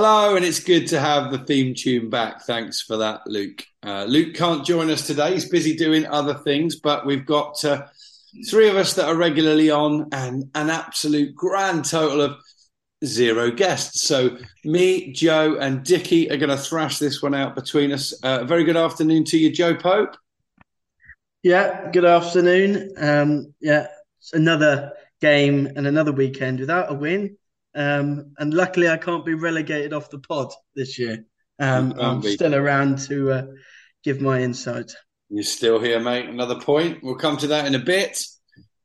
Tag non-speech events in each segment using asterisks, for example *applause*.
Hello, and it's good to have the theme tune back. Thanks for that, Luke. Uh, Luke can't join us today. He's busy doing other things, but we've got uh, three of us that are regularly on and an absolute grand total of zero guests. So me, Joe, and Dickie are going to thrash this one out between us. Uh, very good afternoon to you, Joe Pope. Yeah, good afternoon. Um, yeah, another game and another weekend without a win. Um, and luckily, I can't be relegated off the pod this year. Um, I'm be. still around to uh, give my insight. You're still here, mate. Another point. We'll come to that in a bit.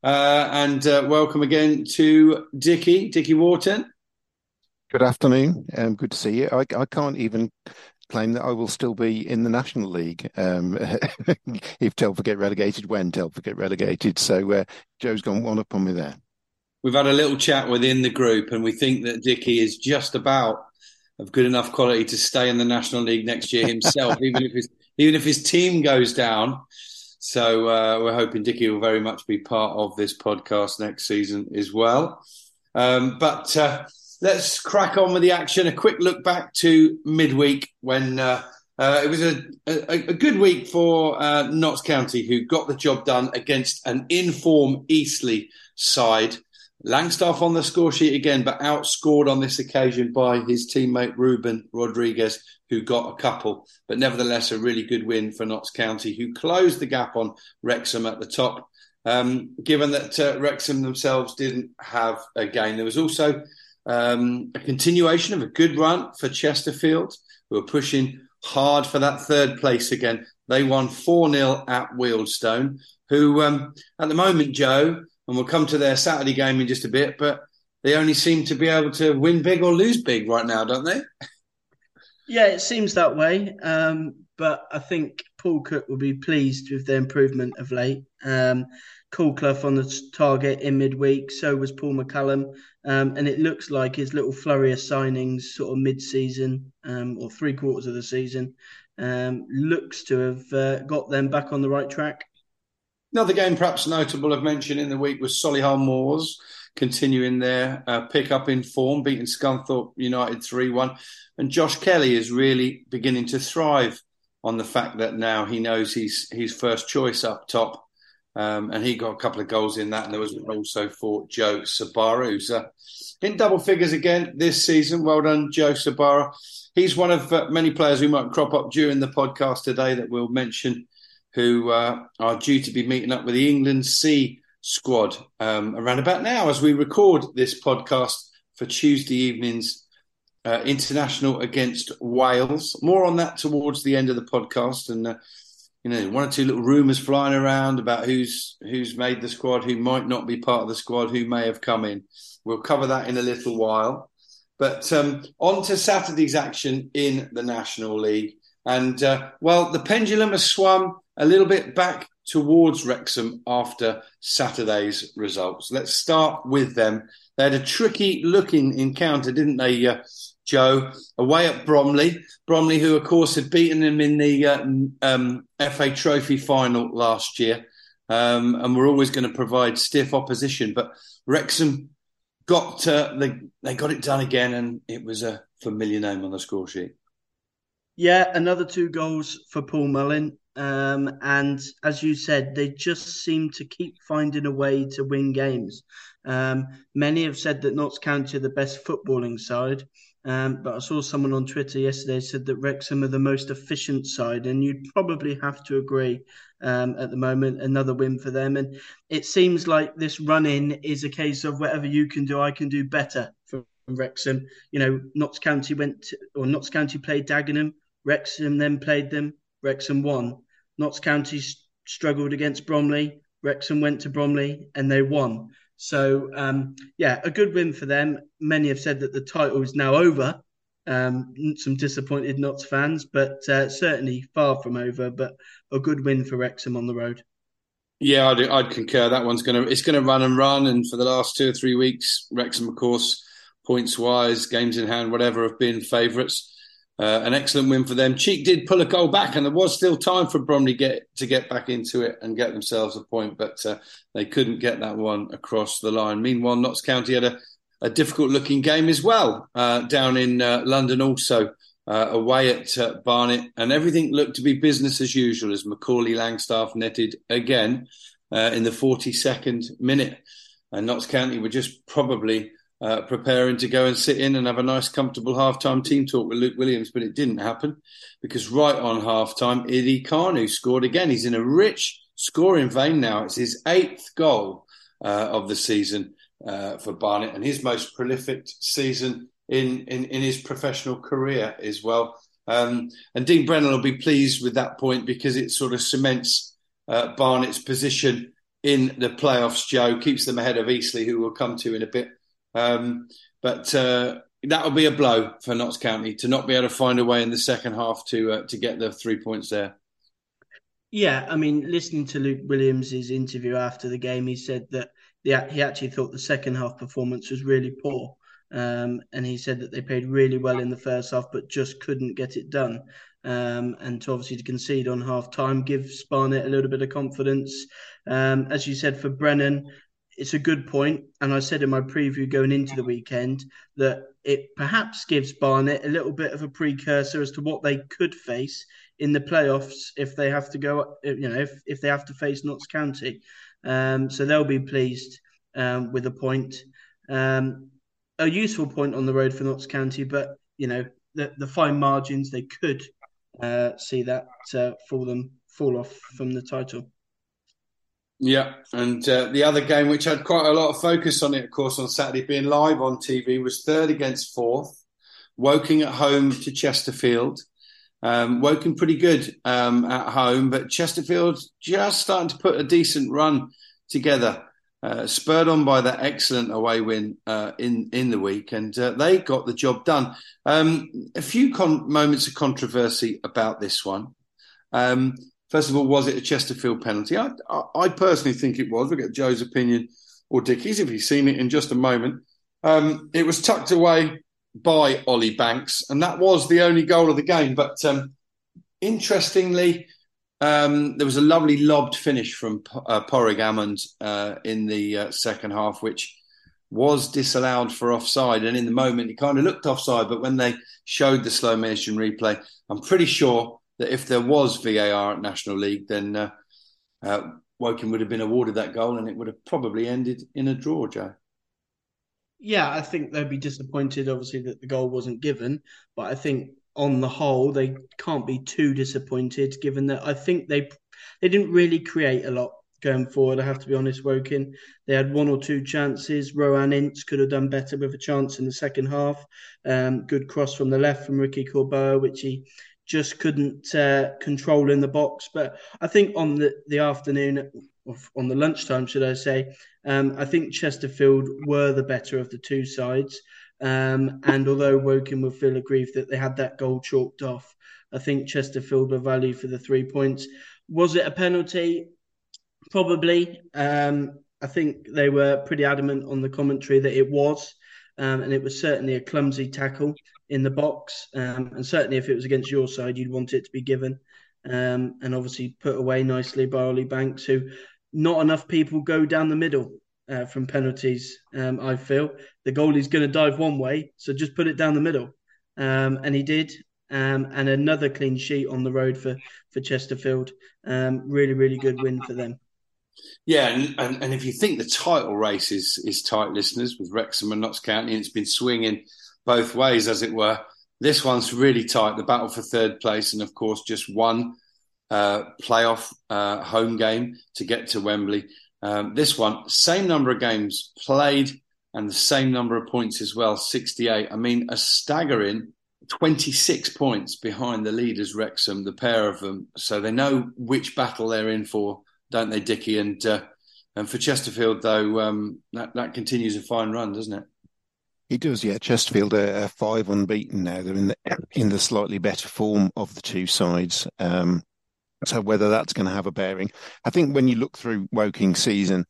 Uh, and uh, welcome again to Dickie, Dickie Wharton. Good afternoon. Um, good to see you. I, I can't even claim that I will still be in the National League um, *laughs* if Telford get relegated, when Telford get relegated. So uh, Joe's gone one up on me there we've had a little chat within the group, and we think that Dickie is just about of good enough quality to stay in the National League next year himself, *laughs* even if his even if his team goes down. So uh, we're hoping Dickie will very much be part of this podcast next season as well. Um, but uh, let's crack on with the action. A quick look back to midweek when uh, uh it was a, a, a, good week for uh, Notts County, who got the job done against an inform Eastleigh side. Langstaff on the score sheet again, but outscored on this occasion by his teammate Ruben Rodrigues, who got a couple. But nevertheless, a really good win for Notts County, who closed the gap on Wrexham at the top. Um, given that uh, Wrexham themselves didn't have a game, there was also um, a continuation of a good run for Chesterfield, who were pushing hard for that third place again. They won 4 0 at Wealdstone, who um, at the moment, Joe, and we'll come to their Saturday game in just a bit. But they only seem to be able to win big or lose big right now, don't they? Yeah, it seems that way. Um, but I think Paul Cook will be pleased with the improvement of late. Um, Clough on the target in midweek, so was Paul McCallum. Um, and it looks like his little flurry of signings, sort of mid season um, or three quarters of the season, um, looks to have uh, got them back on the right track. Another game perhaps notable of mention in the week was Solihull Moors continuing their uh, pick up in form, beating Scunthorpe United 3 1. And Josh Kelly is really beginning to thrive on the fact that now he knows he's his first choice up top. Um, and he got a couple of goals in that. And there was also for Joe Sbarra, who's uh, in double figures again this season. Well done, Joe Sbarra. He's one of uh, many players who might crop up during the podcast today that we'll mention who uh, are due to be meeting up with the England C squad um, around about now as we record this podcast for Tuesday evening's uh, international against Wales. More on that towards the end of the podcast, and uh, you know, one or two little rumours flying around about who's who's made the squad, who might not be part of the squad, who may have come in. We'll cover that in a little while. But um, on to Saturday's action in the National League. And uh, well, the pendulum has swung a little bit back towards Wrexham after Saturday's results. Let's start with them. They had a tricky looking encounter, didn't they, uh, Joe? Away at Bromley. Bromley, who, of course, had beaten them in the uh, um, FA Trophy final last year. Um, and we're always going to provide stiff opposition. But Wrexham got they, they got it done again, and it was a familiar name on the score sheet. Yeah, another two goals for Paul Mullin. Um, and as you said, they just seem to keep finding a way to win games. Um, many have said that Notts County are the best footballing side, um, but I saw someone on Twitter yesterday said that Wrexham are the most efficient side, and you'd probably have to agree um, at the moment. Another win for them, and it seems like this run-in is a case of whatever you can do, I can do better from Wrexham. You know, Notts County went to, or Notts County played Dagenham, Wrexham then played them. Wrexham won. Notts County struggled against Bromley. Wrexham went to Bromley and they won. So um, yeah, a good win for them. Many have said that the title is now over. Um, some disappointed Notts fans, but uh, certainly far from over. But a good win for Wrexham on the road. Yeah, I'd, I'd concur. That one's going to it's going to run and run. And for the last two or three weeks, Wrexham, of course, points wise, games in hand, whatever, have been favourites. Uh, an excellent win for them. Cheek did pull a goal back, and there was still time for Bromley get to get back into it and get themselves a point, but uh, they couldn't get that one across the line. Meanwhile, Notts County had a, a difficult looking game as well uh, down in uh, London, also uh, away at uh, Barnet, and everything looked to be business as usual as Macaulay Langstaff netted again in the 42nd minute. And Notts County were just probably uh, preparing to go and sit in and have a nice, comfortable half-time team talk with Luke Williams, but it didn't happen because right on half-time, Idi Kanu scored again. He's in a rich scoring vein now. It's his eighth goal uh, of the season uh, for Barnet and his most prolific season in, in, in his professional career as well. Um, and Dean Brennan will be pleased with that point because it sort of cements uh, Barnet's position in the playoffs, Joe, keeps them ahead of Eastleigh, who we'll come to in a bit. Um, but uh, that will be a blow for Notts County to not be able to find a way in the second half to uh, to get the three points there. Yeah, I mean, listening to Luke Williams' interview after the game, he said that he actually thought the second half performance was really poor. Um, and he said that they played really well in the first half, but just couldn't get it done. Um, and to obviously to concede on half time gives Barnet a little bit of confidence. Um, as you said, for Brennan, it's a good point, and I said in my preview going into the weekend that it perhaps gives Barnet a little bit of a precursor as to what they could face in the playoffs if they have to go, you know, if, if they have to face Notts County. Um, so they'll be pleased um, with a point. Um, a useful point on the road for Notts County, but you know the, the fine margins they could uh, see that uh, fall them fall off from the title. Yeah, and uh, the other game, which had quite a lot of focus on it, of course, on Saturday, being live on TV, was third against fourth. Woking at home to Chesterfield. Um, Woking pretty good um, at home, but Chesterfield just starting to put a decent run together uh, spurred on by that excellent away win uh, in in the week, and uh, they got the job done. Um, a few con- moments of controversy about this one. Um, first of all, was it a Chesterfield penalty? I, I, I, personally think it was. We'll get Joe's opinion or Dickie's if he's seen it in just a moment. Um, it was tucked away by Ollie Banks, and that was the only goal of the game. But um, interestingly, um, there was a lovely lobbed finish from uh, Padraig Amond uh, in the uh, second half, which was disallowed for offside. And in the moment, it kind of looked offside, but when they showed the slow motion replay, I'm pretty sure that if there was VAR at National League, then uh, uh, Woking would have been awarded that goal, and it would have probably ended in a draw, Joe. Yeah, I think they'd be disappointed, obviously, that the goal wasn't given. But I think on the whole, they can't be too disappointed, given that I think they they didn't really create a lot going forward. I have to be honest, Woking. They had one or two chances. Rohan Ince could have done better with a chance in the second half. Um, good cross from the left from Ricky Korboa, which he just couldn't uh, control in the box. But I think on the, the afternoon, on the lunchtime, should I say, um, I think Chesterfield were the better of the two sides. Um, and although Woking will feel aggrieved that they had that goal chalked off, I think Chesterfield were valued for the three points. Was it a penalty? Probably. Um, I think they were pretty adamant on the commentary that it was. Um, and it was certainly a clumsy tackle in the box. Um, and certainly, if it was against your side, you'd want it to be given. Um, and obviously put away nicely by Ollie Banks, who not enough people go down the middle uh, from penalties. Um, I feel the goalie's going to dive one way, so just put it down the middle, um, and he did. Um, and another clean sheet on the road for for Chesterfield. Um, really, really good win for them. Yeah, and, and, and if you think the title race is is tight, listeners, with Wrexham and Notts County, and it's been swinging both ways, as it were. This one's really tight. The battle for third place, and of course, just one uh, playoff uh, home game to get to Wembley. Um, this one, same number of games played and the same number of points as well, 68. I mean, a staggering 26 points behind the leaders, Wrexham, the pair of them. So they know which battle they're in for, don't they, Dickie? And uh, and for Chesterfield, though, um, that, that continues a fine run, doesn't it? He does, yeah. Chesterfield are, five unbeaten now. They're in the in the slightly better form of the two sides. Um, so whether that's going to have a bearing, I think when you look through Woking season,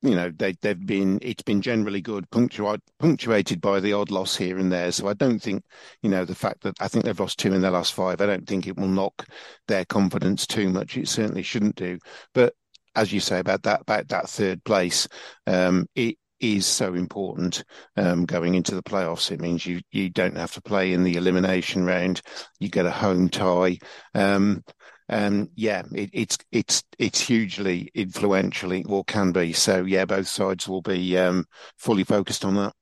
you know they they've been it's been generally good, punctuated punctuated by the odd loss here and there. So I don't think you know the fact that I think they've lost two in their last five. I don't think it will knock their confidence too much. It certainly shouldn't do. But as you say about that about that third place, um, it is so important um, going into the playoffs. It means you you don't have to play in the elimination round. You get a home tie. Um, and yeah, it, it's it's it's hugely influential, or can be. So yeah, both sides will be um, fully focused on that.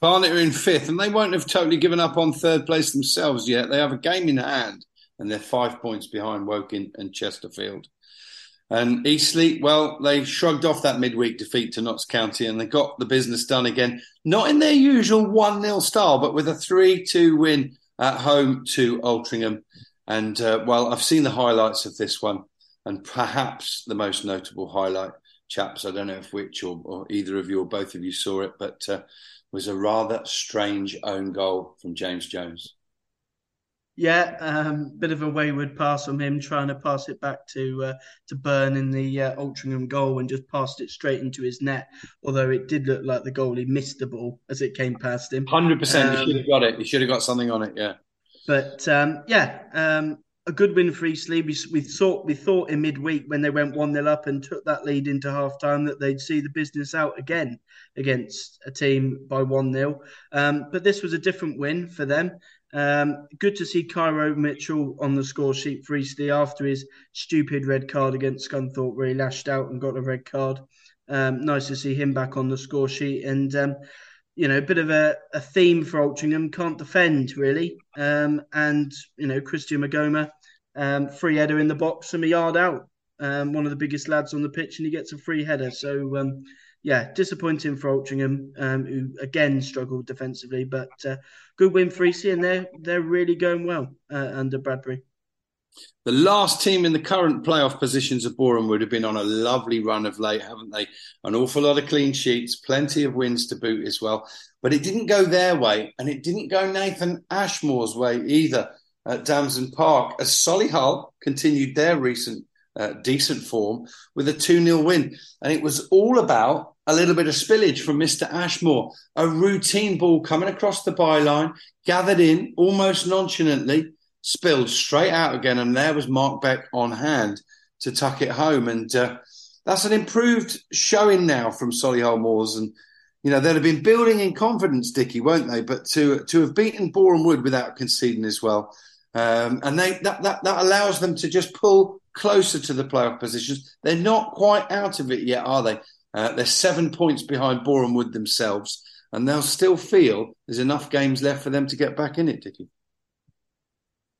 Barnet are in fifth, and they won't have totally given up on third place themselves yet. They have a game in hand, and they're five points behind Woking and Chesterfield. And Eastleigh, well, they shrugged off that midweek defeat to Notts County and they got the business done again. Not in their usual 1 0 style, but with a 3 2 win at home to Altrincham. And uh, well, I've seen the highlights of this one, and perhaps the most notable highlight, chaps, I don't know if which or, or either of you or both of you saw it, but uh, was a rather strange own goal from James Jones. Yeah, um, bit of a wayward pass from him, trying to pass it back to uh, to Byrne in the uh, Altrincham goal and just passed it straight into his net. Although it did look like the goalie missed the ball as it came past him. Hundred um, percent, he should have got it. He should have got something on it. Yeah. But um, yeah, um, a good win for Eastleigh. We, we thought we thought in midweek when they went one 0 up and took that lead into half time that they'd see the business out again against a team by one 0 um, But this was a different win for them. Um, good to see Kairo Mitchell on the score sheet for Eastleigh after his stupid red card against Scunthorpe, where he lashed out and got a red card. Um, nice to see him back on the score sheet. And, um, you know, a bit of a, a theme for Altrincham can't defend, really. Um, and, you know, Christian Maghoma, um, free header in the box from a yard out. Um, one of the biggest lads on the pitch, and he gets a free header. So, yeah, disappointing for Altrincham, um, who again struggled defensively, but uh, good win for EC, and they're they're really going well uh, under Bradbury. The last team in the current playoff positions of Boreham Wood have been on a lovely run of late, haven't they? An awful lot of clean sheets, plenty of wins to boot as well. But it didn't go their way, and it didn't go Nathan Ashmore's way either at Damson Park, as Solihull continued their recent uh, decent form with a 2 0 win. And it was all about a little bit of spillage from Mr. Ashmore. A routine ball coming across the byline, gathered in almost nonchalantly, spilled straight out again, and there was Mark Beck on hand to tuck it home. And uh, that's an improved showing now from Solihull Moors. And, you know, they'd have been building in confidence, Dickie, won't they? But to to have beaten Boreham Wood without conceding as well. Um, and they that, that that allows them to just pull closer to the playoff positions. They're not quite out of it yet, are they? Uh, they're seven points behind Boreham Wood themselves, and they'll still feel there's enough games left for them to get back in it, Dickie.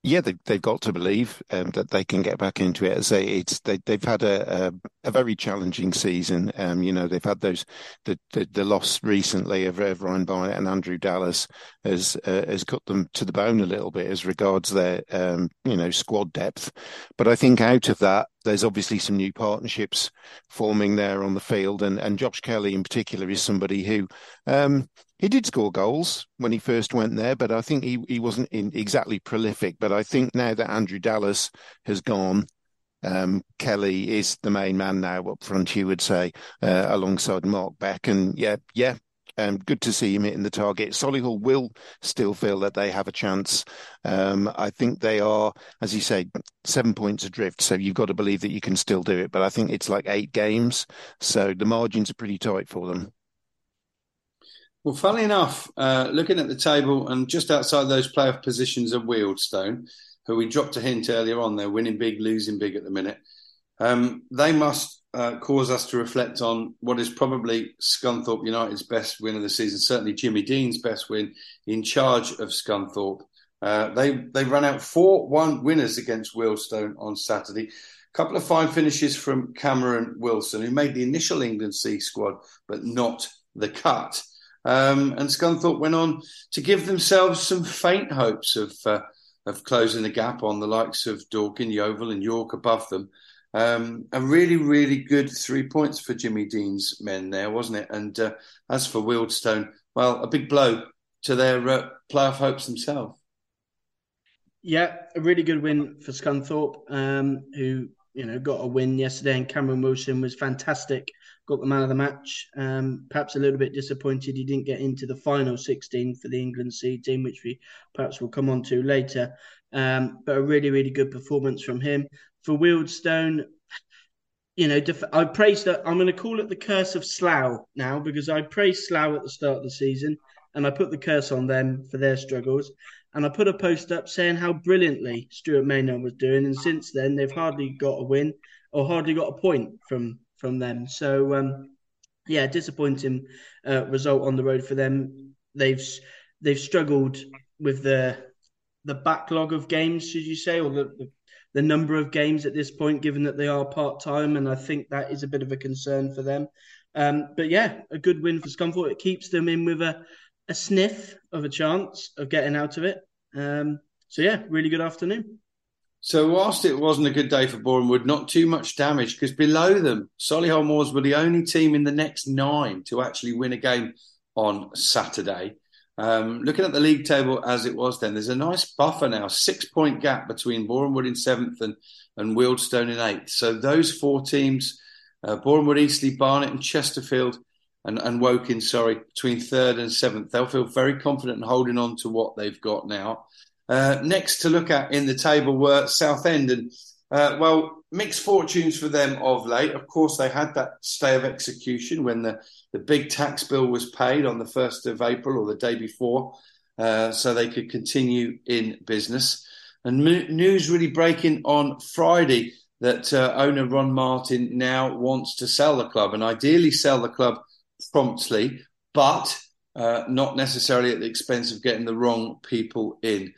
Yeah, they, they've got to believe um, that they can get back into it. As they, it's they, they've had a, a, a very challenging season. Um, you know, they've had those the the, the loss recently of, of Ryan Barnett and Andrew Dallas has uh, has cut them to the bone a little bit as regards their um, you know squad depth. But I think out of that, there's obviously some new partnerships forming there on the field, and and Josh Kelly in particular is somebody who um, he did score goals when he first went there, but I think he, he wasn't exactly prolific. But I think now that Andrew Dallas has gone, um, Kelly is the main man now up front, you would say, uh, alongside Mark Beck. And yeah, yeah, um, good to see him hitting the target. Solihull will still feel that they have a chance. Um, I think they are, as you say, seven points adrift. So you've got to believe that you can still do it. But I think it's like eight games. So the margins are pretty tight for them. Well, funnily enough, uh, looking at the table and just outside those playoff positions of Wealdstone, who we dropped a hint earlier on, they're winning big, losing big at the minute. Um, they must uh, cause us to reflect on what is probably Scunthorpe United's best win of the season. Certainly, Jimmy Dean's best win in charge of Scunthorpe. Uh, they they ran out four one winners against Wealdstone on Saturday. A couple of fine finishes from Cameron Wilson, who made the initial England C squad, but not the cut. Um, and Scunthorpe went on to give themselves some faint hopes of uh, of closing the gap on the likes of Dorking, Yeovil, and York above them. Um, a really, really good three points for Jimmy Dean's men there, wasn't it? And uh, as for Wealdstone, well, a big blow to their uh, playoff hopes themselves. Yeah, a really good win for Scunthorpe, um, who you know got a win yesterday, and Cameron Wilson was fantastic got the man of the match. Um, perhaps a little bit disappointed he didn't get into the final 16 for the England C team, which we perhaps will come on to later. Um, but a really, really good performance from him. For Wealdstone, you know, def- I praised that. I'm going to call it the curse of Slough now because I praised Slough at the start of the season and I put the curse on them for their struggles. And I put a post up saying how brilliantly Stuart Maynard was doing. And since then, they've hardly got a win or hardly got a point from from them. So, um, yeah, disappointing uh, result on the road for them. They've they've struggled with the the backlog of games, should you say, or the, the the number of games at this point, given that they are part time, and I think that is a bit of a concern for them. Um, but yeah, a good win for Scunthorpe. It keeps them in with a, a sniff of a chance of getting out of it. Um, so yeah, really good afternoon. So whilst it wasn't a good day for Wood, not too much damage because below them, Solihull Moors were the only team in the next nine to actually win a game on Saturday. Um, looking at the league table as it was then, there's a nice buffer now, six point gap between Wood in seventh and, and Wealdstone in eighth. So those four teams, uh, Wood, Eastleigh, Barnet, and Chesterfield, and, and Woking, sorry, between third and seventh, they'll feel very confident in holding on to what they've got now. Uh, next to look at in the table were Southend, and uh, well, mixed fortunes for them of late. Of course, they had that stay of execution when the, the big tax bill was paid on the 1st of April or the day before, uh, so they could continue in business. And news really breaking on Friday that uh, owner Ron Martin now wants to sell the club and ideally sell the club promptly, but uh, not necessarily at the expense of getting the wrong people in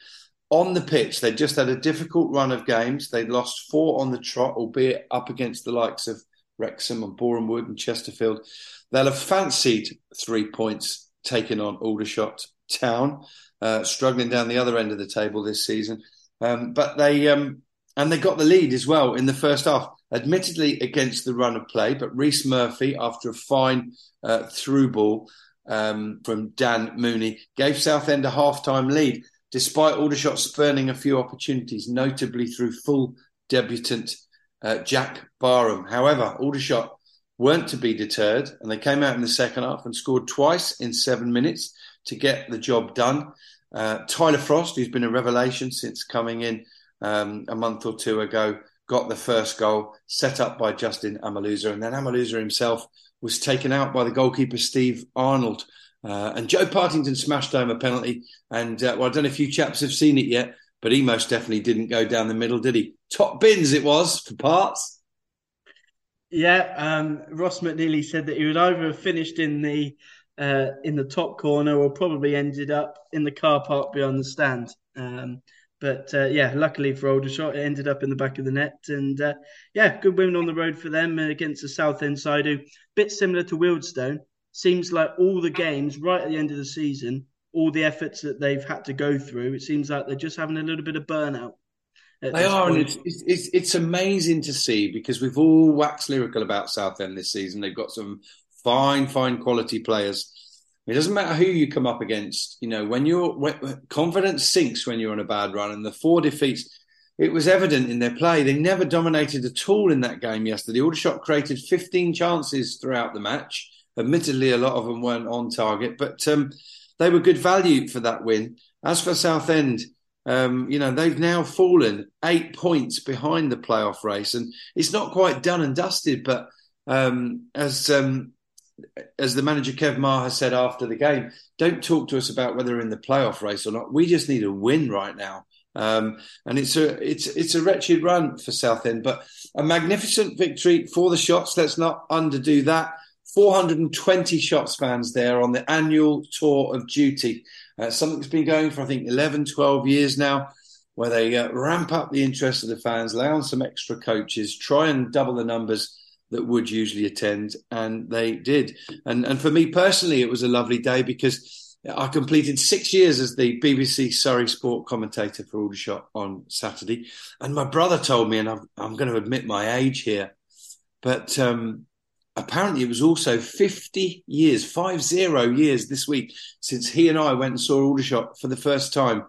on the pitch, they just had a difficult run of games. They lost four on the trot, albeit up against the likes of Wrexham and Boreham Wood and Chesterfield. They'll have fancied three points taken on Aldershot Town, uh, struggling down the other end of the table this season. Um, but they um, and they got the lead as well in the first half, admittedly against the run of play. But Rhys Murphy, after a fine uh, through ball um, from Dan Mooney, gave Southend a half-time lead despite Aldershot spurning a few opportunities, notably through full debutant uh, Jack Barham. However, Aldershot weren't to be deterred and they came out in the second half and scored twice in seven minutes to get the job done. Uh, Tyler Frost, who's been a revelation since coming in um, a month or two ago, got the first goal set up by Justin Amaluzor. And then Amaluzor himself was taken out by the goalkeeper, Steve Arnold. Uh, and Joe Partington smashed home a penalty. And uh, well, I don't know if you chaps have seen it yet, but he most definitely didn't go down the middle, did he? Top bins it was for parts. Yeah, um, Ross McNeely said that he would either have finished in the uh, in the top corner or probably ended up in the car park beyond the stand. Um, but uh, yeah, luckily for Aldershot, it ended up in the back of the net. And uh, yeah, good win on the road for them against the Southend side, who bit similar to Wealdstone, seems like all the games right at the end of the season, all the efforts that they've had to go through, it seems like they're just having a little bit of burnout. They are, point. and it's, it's, it's amazing to see because we've all waxed lyrical about Southend this season. They've got some fine, fine quality players. It doesn't matter who you come up against. You know, when your confidence sinks when you're on a bad run, and the four defeats, it was evident in their play. They never dominated at all in that game yesterday. Aldershot created 15 chances throughout the match. Admittedly, a lot of them weren't on target, but um, they were good value for that win. As for Southend, um, you know they've now fallen eight points behind the playoff race, and it's not quite done and dusted. But um, as um, as the manager Kev Maher said after the game, don't talk to us about whether we're in the playoff race or not. We just need a win right now. Um, and it's a it's it's a wretched run for Southend, but a magnificent victory for the shots. Let's not underdo that. 420 shots fans there on the annual tour of duty. Uh, something that's been going for, I think, 11, 12 years now, where they uh, ramp up the interest of the fans, lay on some extra coaches, try and double the numbers that would usually attend. And they did. And, and for me personally, it was a lovely day because I completed six years as the BBC Surrey sport commentator for Aldershot on Saturday. And my brother told me, and I'm, I'm going to admit my age here, but um, apparently it was also 50 years, five zero years this week since he and I went and saw Aldershot for the first time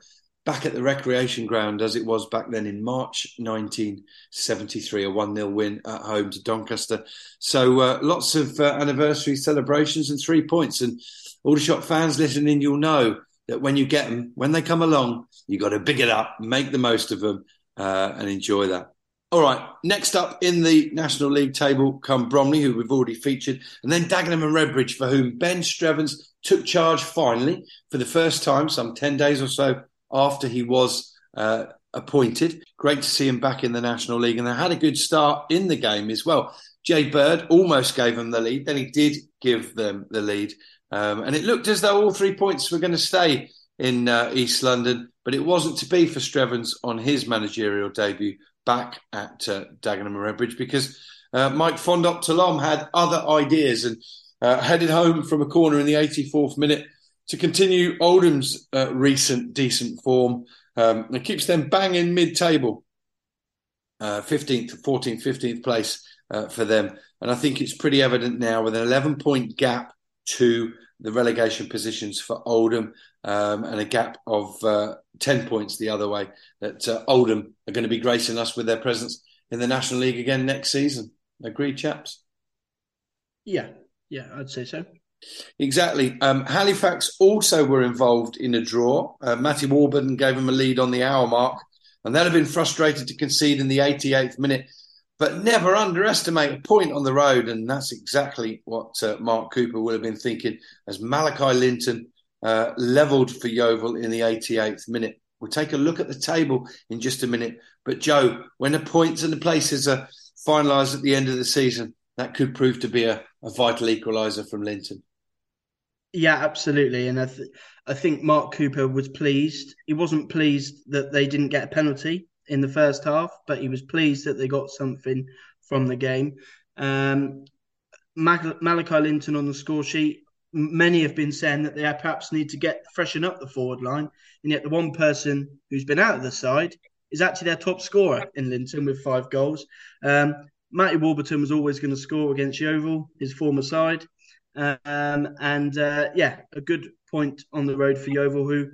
back at the recreation ground as it was back then in March 1973, a 1 0 win at home to Doncaster. So uh, lots of uh, anniversary celebrations and three points. And Aldershot fans listening, you'll know that when you get them, when they come along, you've got to big it up, make the most of them, uh, and enjoy that. All right. Next up in the National League table come Bromley, who we've already featured, and then Dagenham and Redbridge, for whom Ben Strevens took charge finally for the first time, some 10 days or so after he was uh, appointed. Great to see him back in the National League, and they had a good start in the game as well. Jay Bird almost gave them the lead, then he did give them the lead. Um, and it looked as though all three points were going to stay in uh, East London, but it wasn't to be for Strevens on his managerial debut back at uh, Dagenham and Redbridge because uh, Mike Fondop Talom had other ideas and uh, headed home from a corner in the 84th minute to continue Oldham's uh, recent decent form. Um, it keeps them banging mid-table, 15th, 14th, 15th place uh, for them. And I think it's pretty evident now with an 11-point gap to the relegation positions for Oldham um, and a gap of uh, 10 points the other way that uh, Oldham are going to be gracing us with their presence in the National League again next season. Agreed, chaps? Yeah, yeah, I'd say so. Exactly. Um, Halifax also were involved in a draw. Uh, Matty Warburton gave them a lead on the hour mark, and they'd have been frustrated to concede in the 88th minute but never underestimate a point on the road. And that's exactly what uh, Mark Cooper would have been thinking as Malachi Linton uh, levelled for Yeovil in the 88th minute. We'll take a look at the table in just a minute. But Joe, when the points and the places are finalised at the end of the season, that could prove to be a, a vital equaliser from Linton. Yeah, absolutely. And I, th- I think Mark Cooper was pleased. He wasn't pleased that they didn't get a penalty in the first half, but he was pleased that they got something from the game. Um, Malachi Linton on the score sheet. Many have been saying that they perhaps need to get freshen up the forward line, and yet the one person who's been out of the side is actually their top scorer in Linton with five goals. Um, Matty Warburton was always going to score against Yeovil, his former side, um, and uh, yeah, a good point on the road for Yeovil, who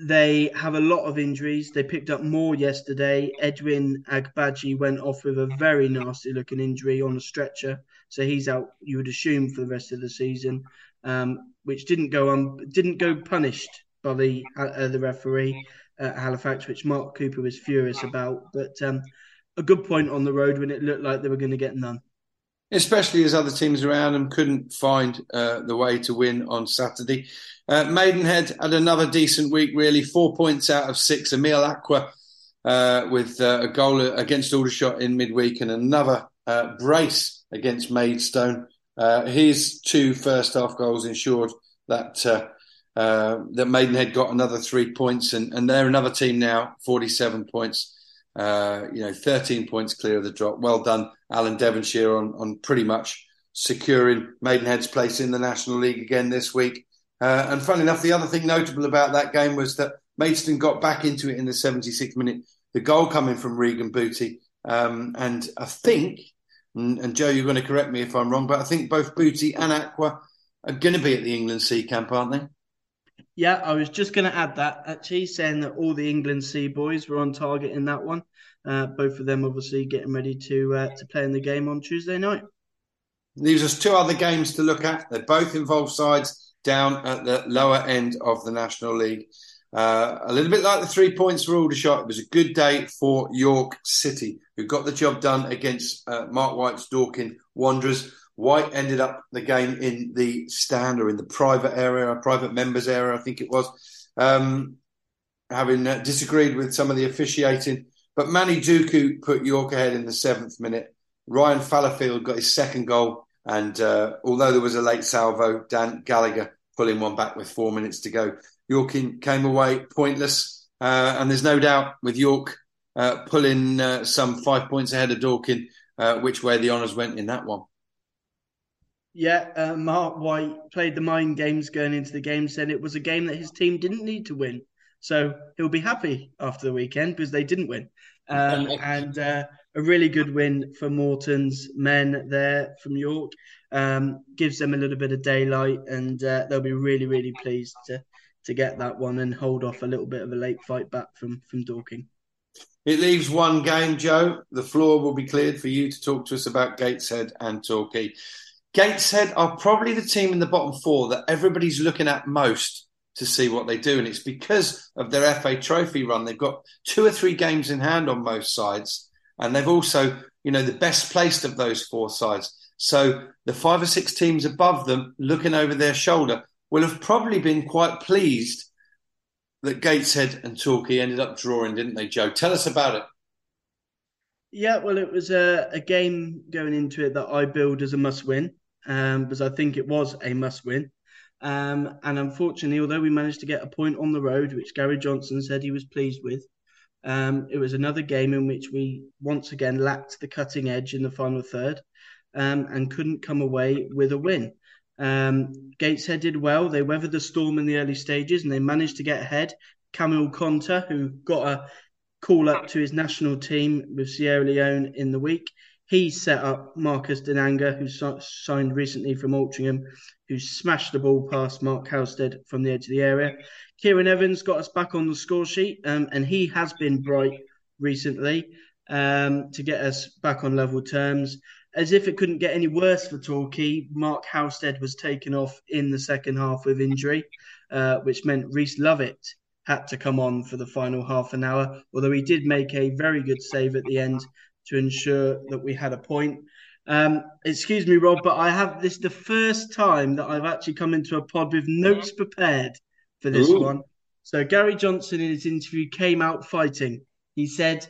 they have a lot of injuries. They picked up more yesterday. Edwin Agbaji went off with a very nasty looking injury on a stretcher, so he's out. You would assume for the rest of the season, um, which didn't go on, didn't go punished by the uh, the referee at Halifax, which Mark Cooper was furious about. But um, a good point on the road when it looked like they were going to get none especially as other teams around them couldn't find uh, the way to win on Saturday. Uh, Maidenhead had another decent week, really. Four points out of six. Emile Acquah uh, with uh, a goal against Aldershot in midweek and another uh, brace against Maidstone. Uh, his two first half goals ensured that that Maidenhead got another three points, and, and they're another team now, 47 points. Uh, you know, 13 points clear of the drop. Well done, Alan Devonshire, on, on pretty much securing Maidenhead's place in the National League again this week. Uh, and fun enough, the other thing notable about that game was that Maidstone got back into it in the 76th minute. The goal coming from Regan Booty. Um, and I think, and, and, Joe, you're going to correct me if I'm wrong, but I think both Booty and Acquah are going to be at the England C camp, aren't they? Yeah, I was just going to add that actually, saying that all the England C boys were on target in that one. Uh, both of them obviously getting ready to uh, to play in the game on Tuesday night. Leaves us two other games to look at. They both involve sides down at the lower end of the National League. Uh, a little bit like the three points for Aldershot, it was a good day for York City, who got the job done against uh, Mark White's Dorking Wanderers. White ended up the game in the stand or in the private area, private members area, I think it was, um, having uh, disagreed with some of the officiating. But Manny Duku put York ahead in the seventh minute. Ryan Fallowfield got his second goal. And uh, although there was a late salvo, Dan Gallagher pulling one back with four minutes to go. York came away pointless. Uh, and there's no doubt with York uh, pulling uh, some five points ahead of Dorking, uh, which way the honours went in that one. Yeah, uh, Mark White played the mind games going into the game, said it was a game that his team didn't need to win. So he'll be happy after the weekend because they didn't win. Um, *laughs* and uh, a really good win for Morton's men there from York. Um, gives them a little bit of daylight, and uh, they'll be really, really pleased to to get that one and hold off a little bit of a late fight back from from Dorking. It leaves one game, Joe. The floor will be cleared for you to talk to us about Gateshead and Torquay. Gateshead are probably the team in the bottom four that everybody's looking at most to see what they do. And it's because of their FA Trophy run. They've got two or three games in hand on most sides. and they've also, you know, the best placed of those four sides. So the five or six teams above them, looking over their shoulder, will have probably been quite pleased that Gateshead and Torquay ended up drawing, didn't they, Joe? Tell us about it. Yeah, well, it was a, a game going into it that I billed as a must win, um, because I think it was a must win. Um, and unfortunately, although we managed to get a point on the road, which Gary Johnson said he was pleased with, um, it was another game in which we once again lacked the cutting edge in the final third um, and couldn't come away with a win. Um, Gateshead did well. They weathered the storm in the early stages and they managed to get ahead. Kamil Conteh, who got a call up to his national team with Sierra Leone in the week, he set up Marcus Dinanga, who signed recently from Altrincham, who smashed the ball past Mark Halstead from the edge of the area. Kieran Evans got us back on the score sheet, um, and he has been bright recently um, to get us back on level terms as if it couldn't get any worse for Torquay, Mark Halstead was taken off in the second half with injury, uh, which meant Reese Lovett had to come on for the final half an hour, although he did make a very good save at the end to ensure that we had a point. Um, excuse me, Rob, but I have this the first time that I've actually come into a pod with notes prepared for this Ooh. one. So Gary Johnson in his interview came out fighting. He said,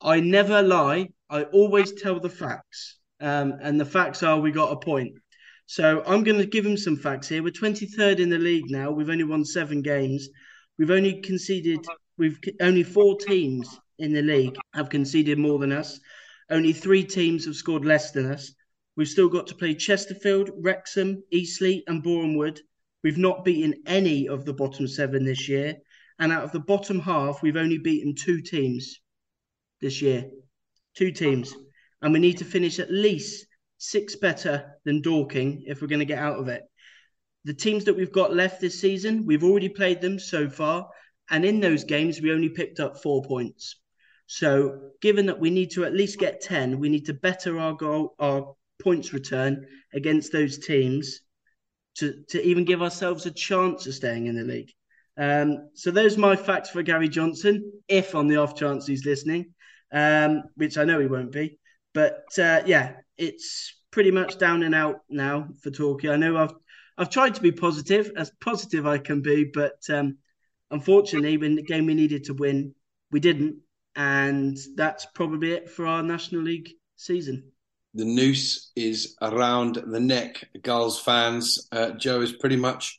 I never lie, I always tell the facts. Um, and the facts are we got a point. So I'm going to give him some facts here. We're 23rd in the league now. We've only won seven games. We've only conceded, we've only four teams in the league have conceded more than us. Only three teams have scored less than us. We've still got to play Chesterfield, Wrexham, Eastleigh, and Wood. We've not beaten any of the bottom seven this year. And out of the bottom half, we've only beaten two teams this year. Two teams and we need to finish at least six better than Dorking if we're going to get out of it. The teams that we've got left this season, we've already played them so far, and in those games, we only picked up four points. So, given that we need to at least get 10, we need to better our goal, our points return against those teams to, to even give ourselves a chance of staying in the league. Um, so, those are my facts for Gary Johnson, if on the off chance he's listening, um, which I know he won't be. But uh, yeah, it's pretty much down and out now for Torquay. I know I've I've tried to be positive, as positive I can be, but um, unfortunately, when the game we needed to win, we didn't, and that's probably it for our National League season. The noose is around the neck, Gulls fans. Uh, Joe has pretty much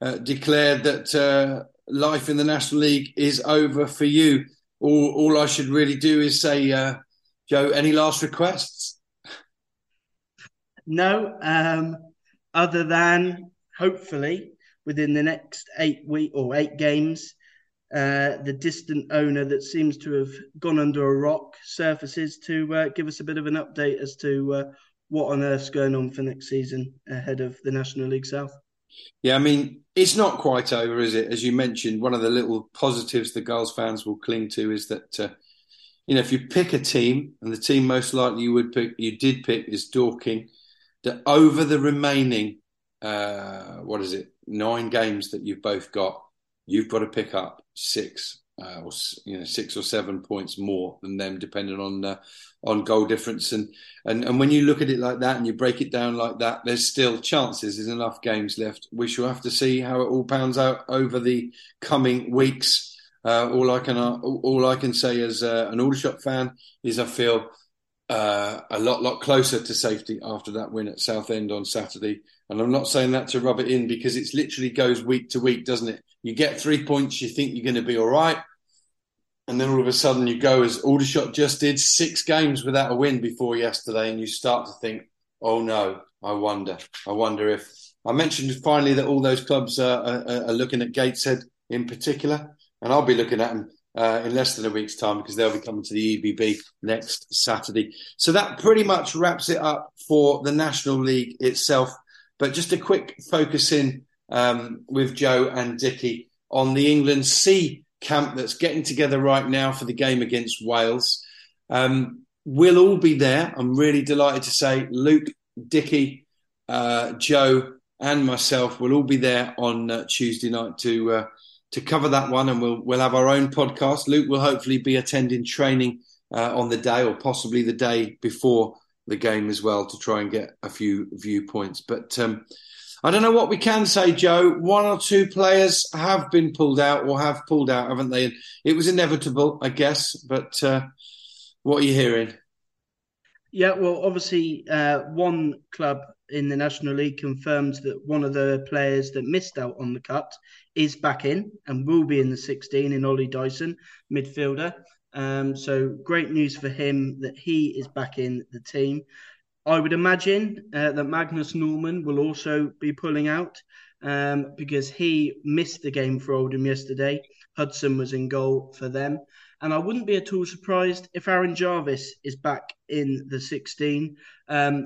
uh, declared that uh, life in the National League is over for you. All, all I should really do is say uh, Joe, any last requests? No, um, other than hopefully within the next eight week or eight games, uh, the distant owner that seems to have gone under a rock surfaces to uh, give us a bit of an update as to uh, what on earth's going on for next season ahead of the National League South. Yeah, I mean, it's not quite over, is it? As you mentioned, one of the little positives the Gulls fans will cling to is that uh, you know, if you pick a team, and the team most likely you would pick, you did pick is Dorking, that over the remaining, uh, what is it, nine games that you've both got, you've got to pick up six, uh, or you know, six or seven points more than them, depending on uh, on goal difference. And and and when you look at it like that and you break it down like that, there's still chances. There's enough games left. We shall have to see how it all pans out over the coming weeks. Uh, all I can uh, all I can say as uh, an Aldershot fan is I feel uh, a lot lot closer to safety after that win at Southend on Saturday. And I'm not saying that to rub it in because it literally goes week to week, doesn't it? You get three points, you think you're going to be all right, and then all of a sudden you go as Aldershot just did six games without a win before yesterday, and you start to think, oh no, I wonder, I wonder if I mentioned finally that all those clubs are, are, are looking at Gateshead in particular and I'll be looking at them uh, in less than a week's time because they'll be coming to the EBB next Saturday. So that pretty much wraps it up for the National League itself. But just a quick focus in um, with Joe and Dickie on the England C camp that's getting together right now for the game against Wales. Um, we'll all be there. I'm really delighted to say Luke, Dickie, uh, Joe, and myself will all be there on uh, Tuesday night to uh, to cover that one, and we'll we'll have our own podcast. Luke will hopefully be attending training uh, on the day or possibly the day before the game as well to try and get a few viewpoints. But um, I don't know what we can say, Joe. One or two players have been pulled out or have pulled out, haven't they? It was inevitable, I guess. But uh, what are you hearing? Yeah, well, obviously, uh, one club in the National League confirmed that one of the players that missed out on the cut is back in and will be in the 16 in Ollie Dyson, midfielder. Um, so great news for him that he is back in the team. I would imagine uh, that Magnus Norman will also be pulling out um, because he missed the game for Oldham yesterday. Hudson was in goal for them. And I wouldn't be at all surprised if Aaron Jarvis is back in the 16. Um,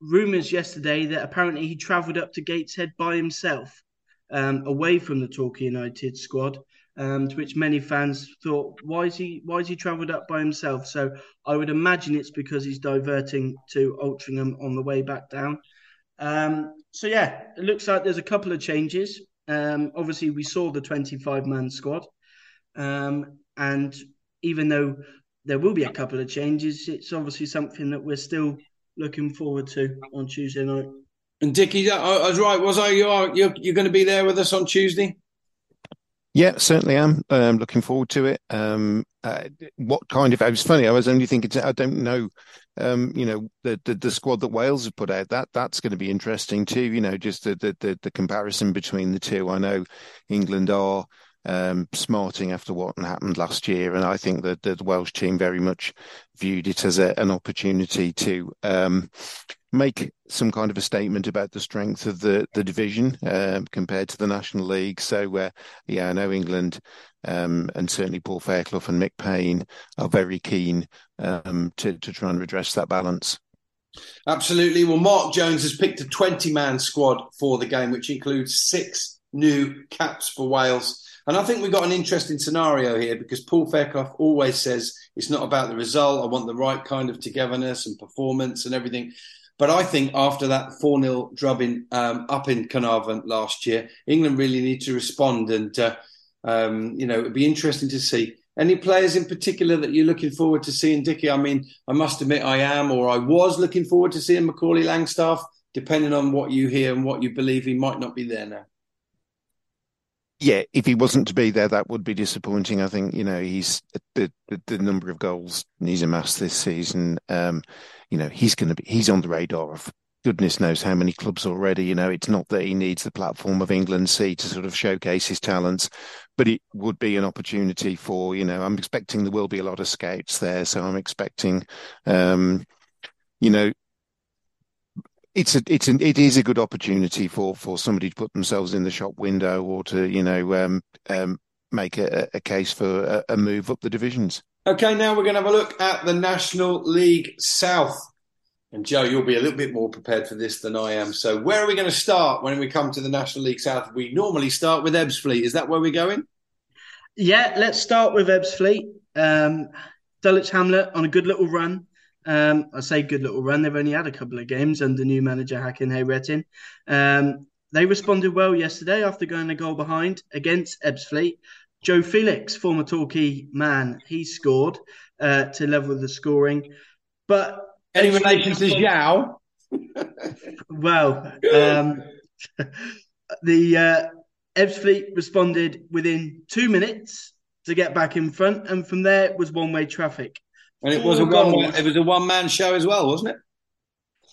rumours yesterday that apparently he travelled up to Gateshead by himself, um, away from the Torquay United squad. Um, to which many fans thought, why is he why is he travelled up by himself? So I would imagine it's because he's diverting to Altrincham on the way back down. Um, so yeah, it looks like there's a couple of changes. Um, obviously, we saw the 25 man squad, um, and even though there will be a couple of changes, it's obviously something that we're still looking forward to on Tuesday night. And Dickie, I was right. Was I? You are. You're, you're going to be there with us on Tuesday. Yeah, certainly am. Um, looking forward to it. Um, uh, what kind of? It was funny. I was only thinking. I don't know. Um, you know, the, the, the squad that Wales have put out. That that's going to be interesting too. You know, just the the the, the comparison between the two. I know England are um, smarting after what happened last year. And I think that, the Welsh team very much viewed it as a, an opportunity to um, make some kind of a statement about the strength of the, the division uh, compared to the National League. So, uh, yeah, I know England um, and certainly Paul Fairclough and Mick Payne are very keen um, to, to try and redress that balance. Absolutely. Well, Mark Jones has picked a 20 man squad for the game, which includes six new caps for Wales and I think we've got an interesting scenario here because Paul Fairclough always says it's not about the result. I want the right kind of togetherness and performance and everything. But I think after that 4 0 drubbing um, up in Caernarfon last year, England really need to respond. And, uh, um, you know, it'd be interesting to see. Any players in particular that you're looking forward to seeing, Dickie? I mean, I must admit I am, or I was looking forward to seeing Macaulay Langstaff, depending on what you hear and what you believe he might not be there now yeah, if he wasn't to be there, that would be disappointing. I think you know he's the the, the number of goals he's amassed this season. Um, you know he's going to be he's on the radar of goodness knows how many clubs already. You know it's not that he needs the platform of England C to sort of showcase his talents, but it would be an opportunity for you know I'm expecting there will be a lot of scouts there, so I'm expecting. Um, you know, it's a it's an it is a good opportunity for for somebody to put themselves in the shop window or to you know um, um, make a, a, case for a, a, move up the divisions. Okay, now we're going to have a look at the National League South. And Joe, you'll be a little bit more prepared for this than I am. So, where are we going to start when we come to the National League South? We normally start with Ebbsfleet. Is that where we're going? Yeah, let's start with Ebbsfleet. Um, Dulwich Hamlet on a good little run. Um, I say good little run. They've only had a couple of games under new manager Hakan Hayrettin. Um, they responded well yesterday after going a goal behind against Ebbsfleet. Joe Felix, former Torquay man, he scored uh, to level the scoring. But any relation to Zhao? *laughs* well, um, *laughs* the uh, Ebbsfleet responded within two minutes to get back in front, and from there it was one way traffic. And it was a one it was a one man show as well, wasn't it?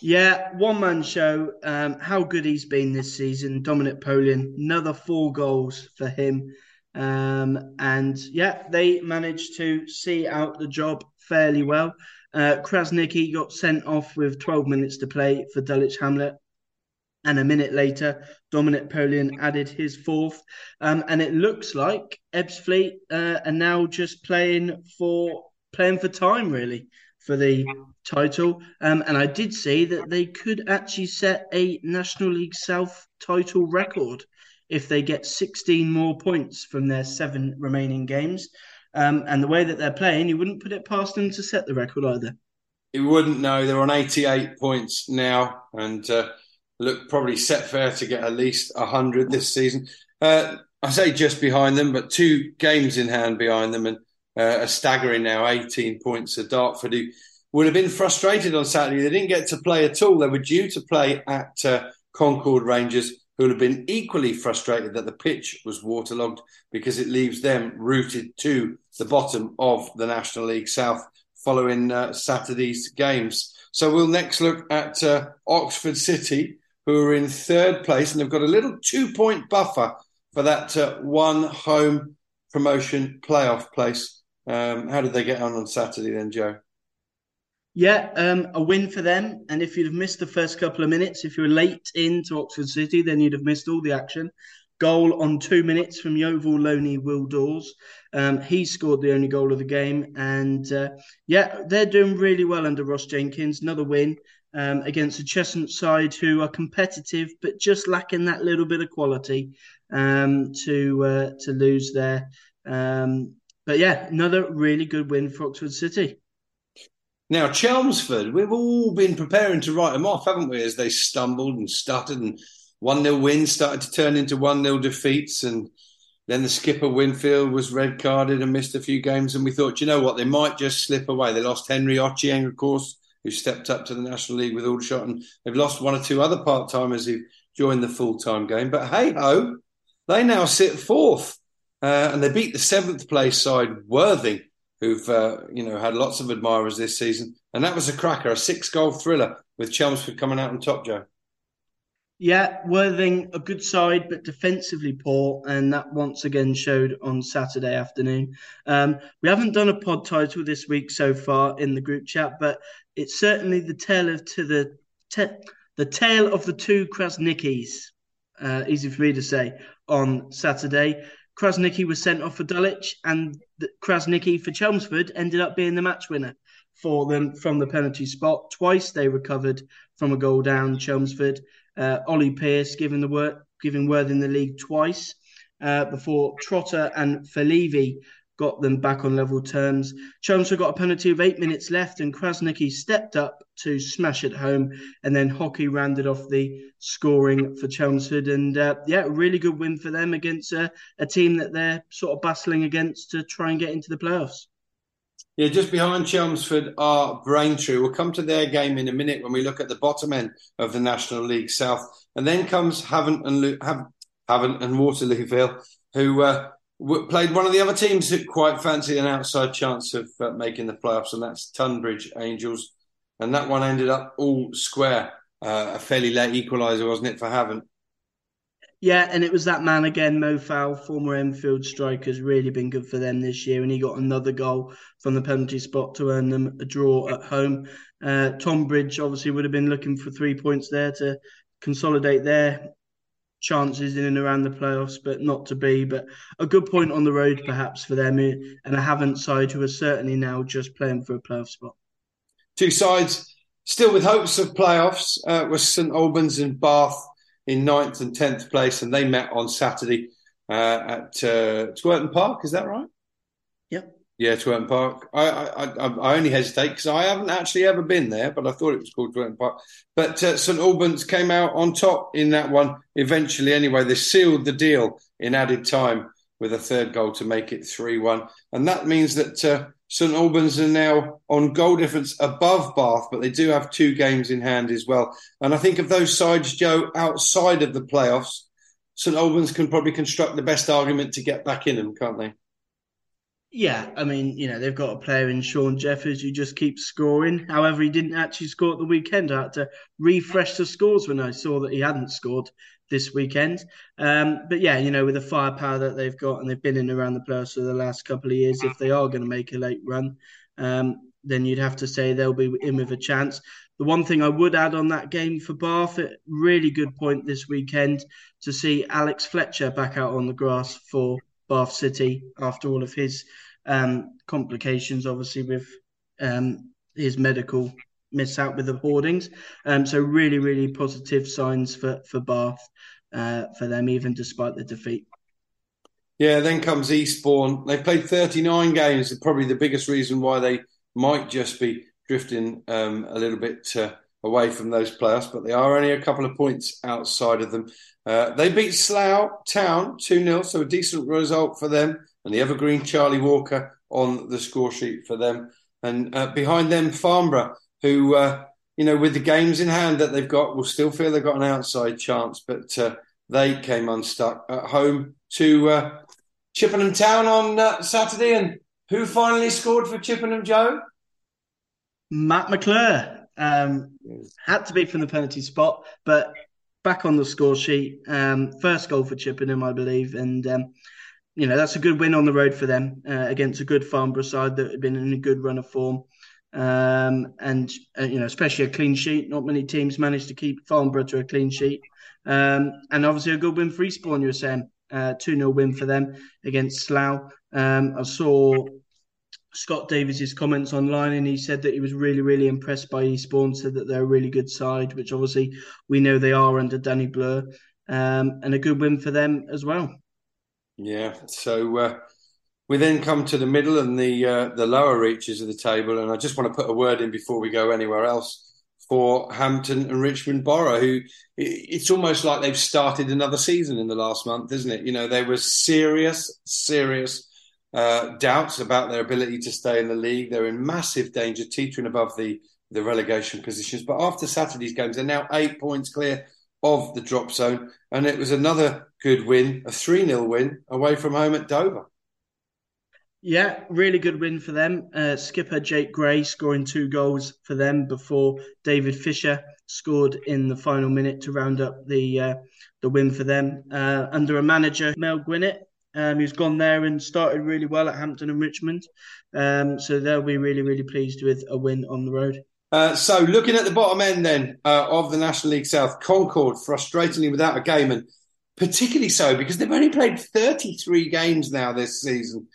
Yeah, one man show. Um, how good he's been this season. Dominic Poleon, another four goals for him. Um, and yeah, they managed to see out the job fairly well. Uh, Krasniqi got sent off with 12 minutes to play for Dulwich Hamlet. And a minute later, Dominic Poleon added his fourth. Um, and it looks like Ebbsfleet uh, are now just playing for playing for time really for the title. Um, and I did see that they could actually set a National League South title record if they get 16 more points from their seven remaining games. Um, and the way that they're playing, you wouldn't put it past them to set the record either. You wouldn't know. They're on 88 points now and uh, look probably set fair to get at least 100 this season. Uh, I say just behind them, but two games in hand behind them. And uh, a staggering now 18 points at Dartford, who would have been frustrated on Saturday. They didn't get to play at all. They were due to play at uh, Concord Rangers, who would have been equally frustrated that the pitch was waterlogged because it leaves them rooted to the bottom of the National League South following uh, Saturday's games. So we'll next look at uh, Oxford City, who are in third place, and they've got a little two point buffer for that uh, one home promotion playoff place. Um, how did they get on on Saturday then, Joe? Yeah, um, a win for them. And if you'd have missed the first couple of minutes, if you were late into Oxford City, then you'd have missed all the action. Goal on two minutes from Yeovil Loney Will Dawes. Um, he scored the only goal of the game. And uh, yeah, they're doing really well under Ross Jenkins. Another win um, against a Cheshunt side who are competitive, but just lacking that little bit of quality um, to uh, to lose there. Um, but yeah, another really good win for Oxford City. Now, Chelmsford, we've all been preparing to write them off, haven't we, as they stumbled and stuttered and 1 0 wins started to turn into 1 0 defeats. And then the skipper Winfield was red carded and missed a few games. And we thought, you know what, they might just slip away. They lost Henry Ochieng, of course, who stepped up to the National League with Aldershot. And they've lost one or two other part timers who joined the full time game. But hey ho, they now sit fourth. Uh, and they beat the seventh place side, Worthing, who've uh, you know had lots of admirers this season, and that was a cracker, a six-goal thriller with Chelmsford coming out on top, Joe. Yeah, Worthing a good side, but defensively poor, and that once again showed on Saturday afternoon. Um, we haven't done a pod title this week so far in the group chat, but it's certainly the tale of to the te- the tale of the two Krasniqis. Uh, easy for me to say on Saturday. Krasniqi was sent off for Dulwich, and Krasniqi for Chelmsford ended up being the match winner for them from the penalty spot. Twice they recovered from a goal down. Chelmsford, uh, Ollie Pearce giving the work, giving Worthing the league twice uh, before Trotter and Felivi got them back on level terms. Chelmsford got a penalty of eight minutes left, and Krasniqi stepped up to smash it home, and then Hockey rounded off the scoring for Chelmsford. And uh, yeah, really good win for them against uh, a team that they're sort of battling against to try and get into the playoffs. Yeah, just behind Chelmsford are Braintree. We'll come to their game in a minute when we look at the bottom end of the National League South. And then comes Havant and, Havant and Waterlooville, who uh, played one of the other teams that quite fancy an outside chance of uh, making the playoffs, and that's Tonbridge Angels. And that one ended up all square. Uh, a fairly late equaliser, wasn't it, for Havant? Yeah, and it was that man again, Mo Faal, former Enfield striker, has really been good for them this year, and he got another goal from the penalty spot to earn them a draw at home. Uh, Tonbridge obviously would have been looking for three points there to consolidate their chances in and around the playoffs, but not to be. But a good point on the road, perhaps, for them, and a Havant side who are certainly now just playing for a playoff spot. Two sides still with hopes of playoffs uh, was St Albans and Bath in ninth and tenth place, and they met on Saturday uh, at uh, Twerton Park. Is that right? Yeah, Twerton Park. I I, I only hesitate because I haven't actually ever been there, but I thought it was called Twerton Park. But uh, St Albans came out on top in that one eventually. Anyway, they sealed the deal in added time with a third goal to make it three-one, and that means that uh, St Albans are now on goal difference above Bath, but they do have two games in hand as well. And I think of those sides, Joe, outside of the playoffs, St Albans can probably construct the best argument to get back in them, can't they? Yeah, I mean, you know, they've got a player in Shaun Jeffers who just keeps scoring. However, he didn't actually score at the weekend. I had to refresh the scores when I saw that he hadn't scored this weekend. Um, but yeah, you know, with the firepower that they've got and they've been in around the playoffs for the last couple of years, if they are going to make a late run, um, then you'd have to say they'll be in with a chance. The one thing I would add on that game for Bath, really good point this weekend to see Alex Fletcher back out on the grass for Bath City after all of his um, complications, obviously, with um, his medical miss out with the hoardings. Um, so really, really positive signs for for Bath uh, for them, even despite the defeat. Yeah, then comes Eastbourne. They played 39 games. Probably the biggest reason why they might just be drifting um, a little bit uh, away from those playoffs, but they are only a couple of points outside of them. Uh, they beat Slough Town 2 0, so a decent result for them and the evergreen Charlie Walker on the score sheet for them. And uh, behind them, Farnborough, who, uh, you know, with the games in hand that they've got, will still feel they've got an outside chance. But uh, they came unstuck at home to uh, Chippenham Town on uh, Saturday. And who finally scored for Chippenham, Joe? Matt McClure. Um, had to be from the penalty spot, but back on the score sheet. Um, first goal for Chippenham, I believe, and um, you know that's a good win on the road for them uh, against a good Farnborough side that had been in a good run of form. Um, and uh, you know, especially a clean sheet. Not many teams managed to keep Farnborough to a clean sheet. Um, and obviously a good win for Eastbourne, you were saying. Uh, 2 0 win for them against Slough. Um, I saw Scott Davies's comments online, and he said that he was really, really impressed by Eastbourne. Said that they're a really good side, which obviously we know they are under Danny Bloor, um, and a good win for them as well. Yeah. So uh, we then come to the middle and the uh, the lower reaches of the table, and I just want to put a word in before we go anywhere else for Hampton and Richmond Borough, who it's almost like they've started another season in the last month, isn't it? You know, there were serious, serious uh, doubts about their ability to stay in the league. They're in massive danger, teetering above the, the relegation positions. But after Saturday's games, they're now eight points clear of the drop zone. And it was another good win, a 3 0 win away from home at Dover. Yeah, really good win for them. Uh, skipper Jake Gray scoring two goals for them before David Fisher scored in the final minute to round up the uh, the win for them. Uh, under a manager Mel Gwinnett, um, he's gone there and started really well at Hampton and Richmond. Um, so they'll be really, really pleased with a win on the road. Uh, so looking at the bottom end then uh, of the National League South, Concord frustratingly without a game and particularly so because they've only played 33 games now this season.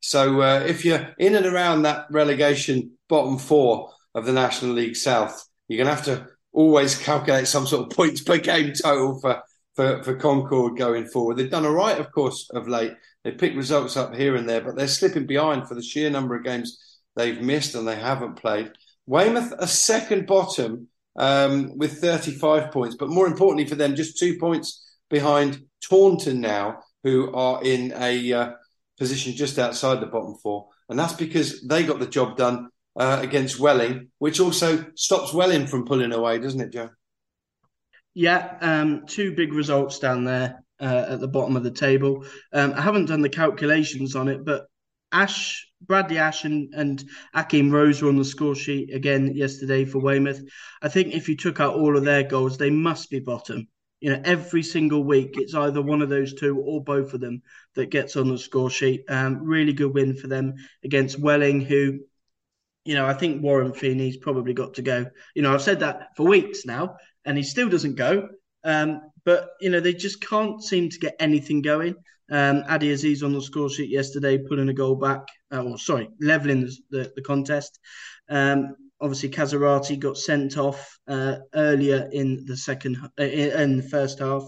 So uh, if you're in and around that relegation bottom four of the National League South, you're going to have to always calculate some sort of points per game total for for, for Concord going forward. They've done all right, of course, of late. They pick results up here and there, but they're slipping behind for the sheer number of games they've missed and they haven't played. Weymouth a second bottom um, with 35 points, but more importantly for them, just two points behind Taunton now, who are in a uh, position just outside the bottom four. And that's because they got the job done uh, against Welling, which also stops Welling from pulling away, doesn't it, Joe? Yeah, um, two big results down there uh, at the bottom of the table. Um, I haven't done the calculations on it, but Ash, Bradley Ash, and, and Akeem Rose were on the score sheet again yesterday for Weymouth. I think if you took out all of their goals, they must be bottom. You know, every single week it's either one of those two or both of them that gets on the score sheet. Um, really good win for them against Welling, who you know, I think Warren Feeney's probably got to go. You know, I've said that for weeks now, and he still doesn't go. Um, but you know, they just can't seem to get anything going. Um, Adi Aziz on the score sheet yesterday, pulling a goal back, uh, or sorry, leveling the, the, contest. Um, obviously, Kazarati got sent off uh, earlier in the second, uh, in the first half.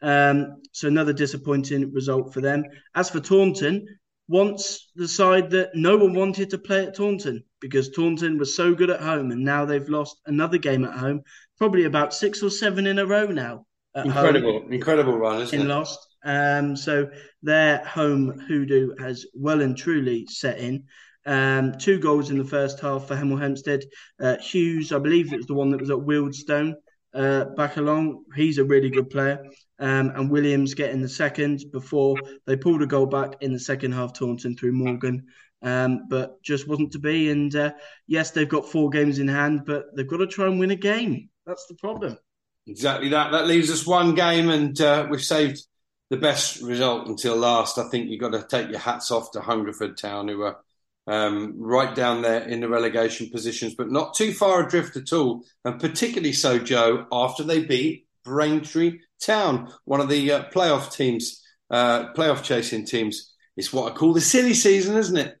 Um, so another disappointing result for them. As for Taunton, once the side that no one wanted to play at Taunton because Taunton was so good at home, and now they've lost another game at home, probably about six or seven in a row now. incredible, home, incredible run, isn't in it? Lost. Um, so their home hoodoo has well and truly set in. Um, two goals in the first half for Hemel Hempstead. Uh, Hughes, I believe it was the one that was at Wealdstone uh, back along. He's a really good player. Um, and Williams getting the second before they pulled a goal back in the second half, Taunton through Morgan. Um, but just wasn't to be. And uh, yes, they've got four games in hand, but they've got to try and win a game. That's the problem. Exactly that. That leaves us one game, and uh, we've saved the best result until last. I think you've got to take your hats off to Hungerford Town, who are um, right down there in the relegation positions, but not too far adrift at all. And particularly so, Joe, after they beat Braintree Town, one of the uh, playoff teams, uh, playoff chasing teams. It's what I call the silly season, isn't it?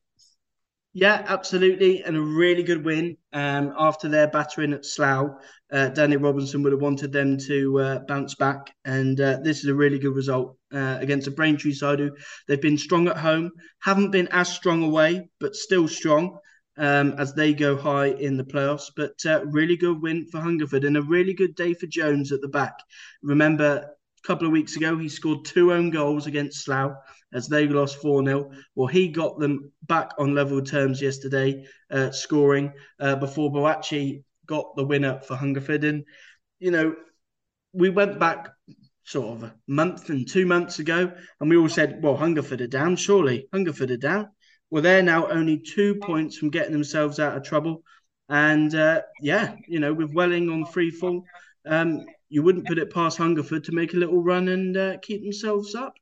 Yeah, absolutely, and a really good win um, after their battering at Slough. Uh, Danny Robinson would have wanted them to uh, bounce back, and uh, this is a really good result uh, against a Braintree side who they've been strong at home, haven't been as strong away, but still strong um, as they go high in the playoffs. But uh, really good win for Hungerford and a really good day for Jones at the back. Remember, couple of weeks ago, he scored two own goals against Slough as they lost 4 0. Well, he got them back on level terms yesterday, uh, scoring uh, before Boakye got the winner for Hungerford. And, you know, we went back sort of a month and two months ago, and we all said, well, Hungerford are down, surely. Hungerford are down. Well, they're now only two points from getting themselves out of trouble. And uh, yeah, you know, with Welling on free fall, um, you wouldn't put it past Hungerford to make a little run and uh, keep themselves up.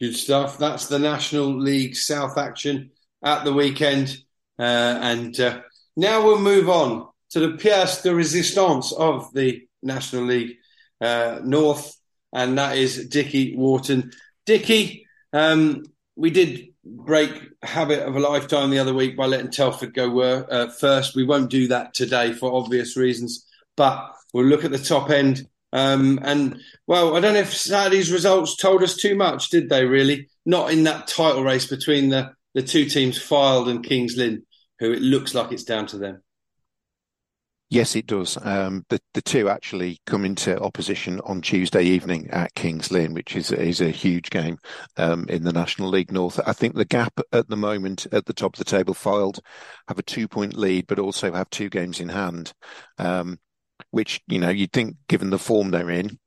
Good stuff. That's the National League South action at the weekend. Uh, and uh, now we'll move on to the pièce de résistance of the National League uh, North, and that is Dickie Wharton. Dickie, um, we did break habit of a lifetime the other week by letting Telford go uh, first. We won't do that today for obvious reasons, but we'll look at the top end. Um, and well, I don't know if Saturday's results told us too much, did they? Really, not in that title race between the the two teams, Fylde and Kings Lynn, who it looks like it's down to them. Yes, it does. Um, the the two actually come into opposition on Tuesday evening at Kings Lynn, which is is a huge game um, in the National League North. I think the gap at the moment at the top of the table, Fylde have a two point lead, but also have two games in hand, um, which you know you'd think, given the form they're in,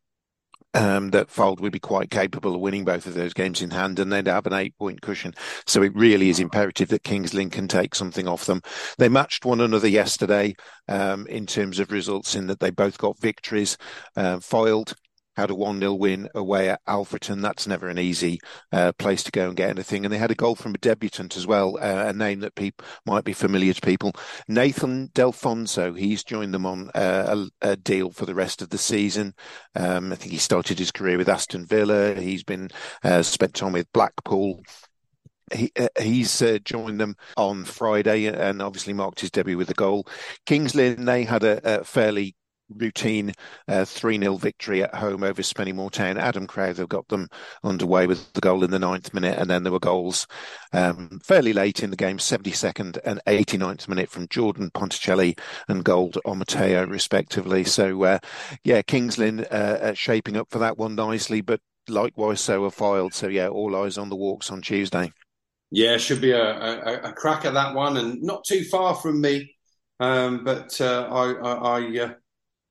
um, that Fylde would be quite capable of winning both of those games in hand and they'd have an eight point cushion. So it really is imperative that Kings can take something off them. They matched one another yesterday um, in terms of results in that they both got victories. Uh, Fylde had a 1 0 win away at Alfreton. That's never an easy uh, place to go and get anything. And they had a goal from a debutant as well, uh, a name that people might be familiar to people. Nathan Delfouneso, he's joined them on uh, a, a, deal for the rest of the season. Um, I think he started his career with Aston Villa. He's been uh, spent time with Blackpool. He, uh, he's uh, joined them on Friday and obviously marked his debut with a goal. Kings Lynn, they had a, a fairly routine uh, 3 uh, 0 victory at home over Spennymoor Town. Adam Crowther got them underway with the goal in the ninth minute, and then there were goals um, fairly late in the game, 72nd and 89th minute from Jordan Ponticelli and Gold Omotayo, respectively. So, uh, yeah, Kings Lynn uh, shaping up for that one nicely, but likewise so are Fylde. So, yeah, all eyes on the walks on Tuesday. Yeah, should be a, a, a crack at that one, and not too far from me. Um, but uh, I, I, I uh,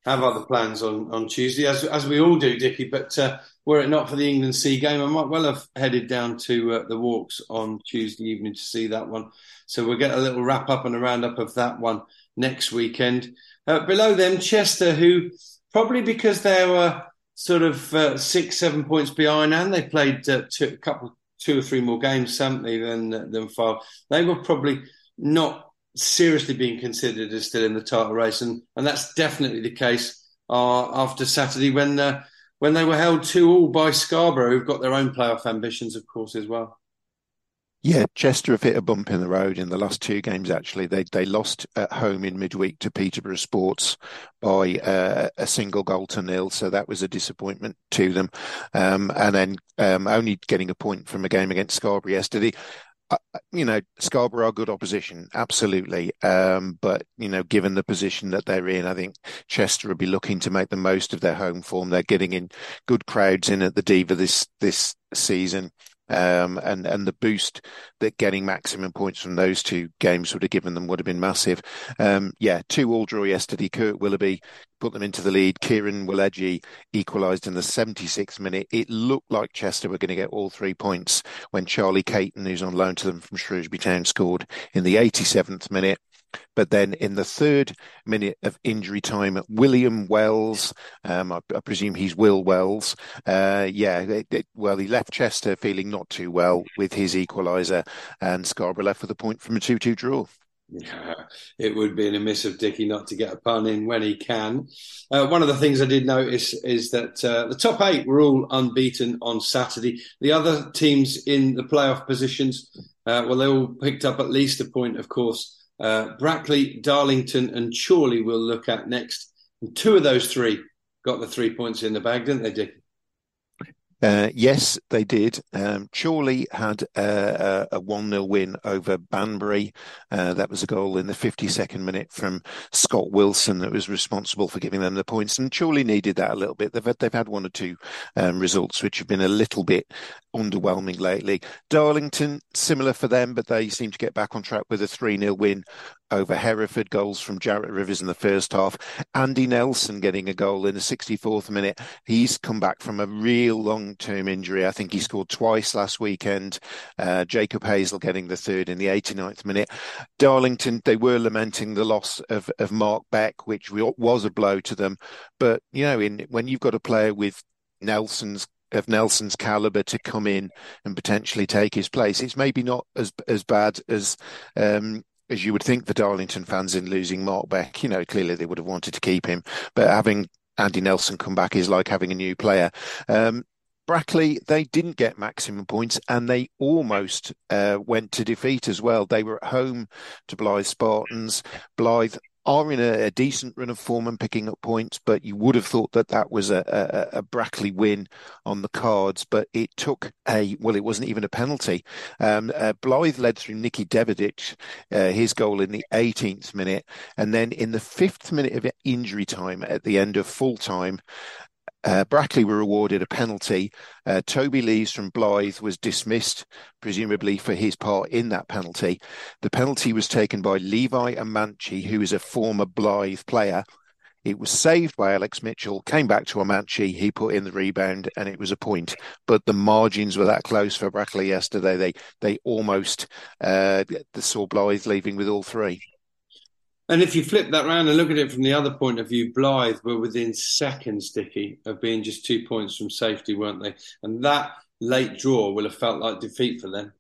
have other plans on, on Tuesday, as as we all do, Dickie. But uh, were it not for the England C game, I might well have headed down to uh, the walks on Tuesday evening to see that one. So we'll get a little wrap up and a roundup of that one next weekend. Uh, below them, Chester, who probably because they were sort of uh, six, seven points behind, and they played uh, two, a couple, two or three more games, they, than than five. They were probably not seriously being considered as still in the title race, and and that's definitely the case uh, after Saturday when uh, when they were held two all by Scarborough, who've got their own playoff ambitions, of course, as well. Yeah, Chester have hit a bump in the road in the last two games. Actually, they they lost at home in midweek to Peterborough Sports by uh, a single goal to nil, so that was a disappointment to them. Um, and then um, only getting a point from a game against Scarborough yesterday you know, Scarborough are good opposition, absolutely. Um, but you know, given the position that they're in, I think Chester will be looking to make the most of their home form. They're getting in good crowds in at the Deva this this season. Um, and and the boost that getting maximum points from those two games would have given them would have been massive. Um, yeah, two all draw yesterday. Kurt Willoughby put them into the lead. Kieran Wileji equalised in the 76th minute. It looked like Chester were going to get all three points when Charlie Caton, who's on loan to them from Shrewsbury Town, scored in the 87th minute. But then in the third minute of injury time, William Wells, um, I, I, presume he's Will Wells, uh, yeah, it, it, well, he left Chester feeling not too well with his equaliser, and Scarborough left with a point from a 2 2 draw. Yeah, it would be an amiss of Dickie not to get a pun in when he can. Uh, one of the things I did notice is that uh, the top eight were all unbeaten on Saturday. The other teams in the playoff positions, uh, well, they all picked up at least a point, of course. Uh, Brackley, Darlington, and Chorley we'll look at next. And two of those three got the three points in the bag, didn't they, Dick? Uh, yes, they did. Um, Chorley had a, a 1 0 win over Banbury. Uh, that was a goal in the 52nd minute from Scott Wilson that was responsible for giving them the points. And Chorley needed that a little bit. They've had, they've had one or two um, results which have been a little bit underwhelming lately. Darlington, similar for them, but they seem to get back on track with a 3 0 win over Hereford. Goals from Jarrett Rivers in the first half. Andy Nelson getting a goal in the 64th minute. He's come back from a real long term injury. I think he scored twice last weekend. Uh, Jacob Hazel getting the third in the 89th minute. Darlington, they were lamenting the loss of, of Mark Beck, which was a blow to them. But, you know, in when you've got a player with Nelson's of Nelson's caliber to come in and potentially take his place. It's maybe not as as bad as um, as you would think the Darlington fans in losing Mark Beck. You know, clearly they would have wanted to keep him, but having Andy Nelson come back is like having a new player. Um, Brackley, they didn't get maximum points and they almost uh, went to defeat as well. They were at home to Blyth Spartans. Blyth are in a, a, decent run of form and picking up points, but you would have thought that that was a, a, a, Brackley win on the cards. But it took a well, it wasn't even a penalty. Um, uh, Blyth led through Nicky Deverdics, uh, his goal in the 18th minute, and then in the fifth minute of injury time at the end of full time, uh, Brackley were awarded a penalty. Uh, Toby Lees from Blyth was dismissed, presumably for his part in that penalty. The penalty was taken by Levi Amantchi, who is a former Blyth player. It was saved by Alex Mitchell, came back to Amantchi, he put in the rebound, and it was a point. But the margins were that close for Brackley yesterday. They they almost uh, saw Blyth leaving with all three. And if you flip that around and look at it from the other point of view, Blyth were within seconds, Dicky, of being just two points from safety, weren't they? And that late draw will have felt like defeat for them.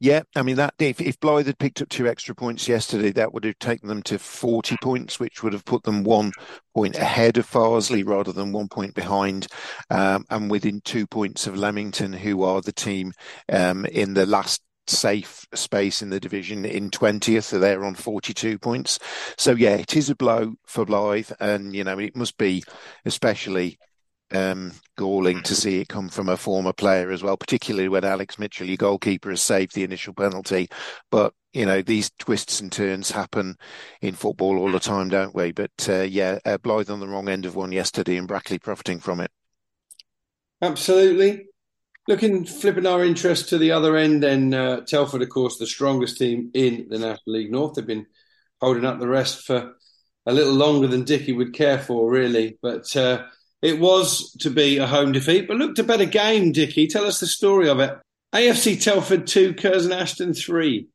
Yeah, I mean that if, if Blyth had picked up two extra points yesterday, that would have taken them to forty points, which would have put them one point ahead of Farsley rather than one point behind, um, and within two points of Leamington, who are the team um, in the last safe space in the division in 20th. So they're on 42 points. So, yeah, it is a blow for Blyth. And, you know, it must be especially um, galling to see it come from a former player as well, particularly when Alex Mitchell, your goalkeeper, has saved the initial penalty. But, you know, these twists and turns happen in football all the time, don't we? But, uh, yeah, uh, Blyth on the wrong end of one yesterday and Brackley profiting from it. Absolutely. Looking, flipping our interest to the other end, then uh, Telford, of course, the strongest team in the National League North. They've been holding up the rest for a little longer than Dicky would care for, really. But uh, it was to be a home defeat, but looked a better game, Dicky. Tell us the story of it. AFC Telford 2, Curzon Ashton 3.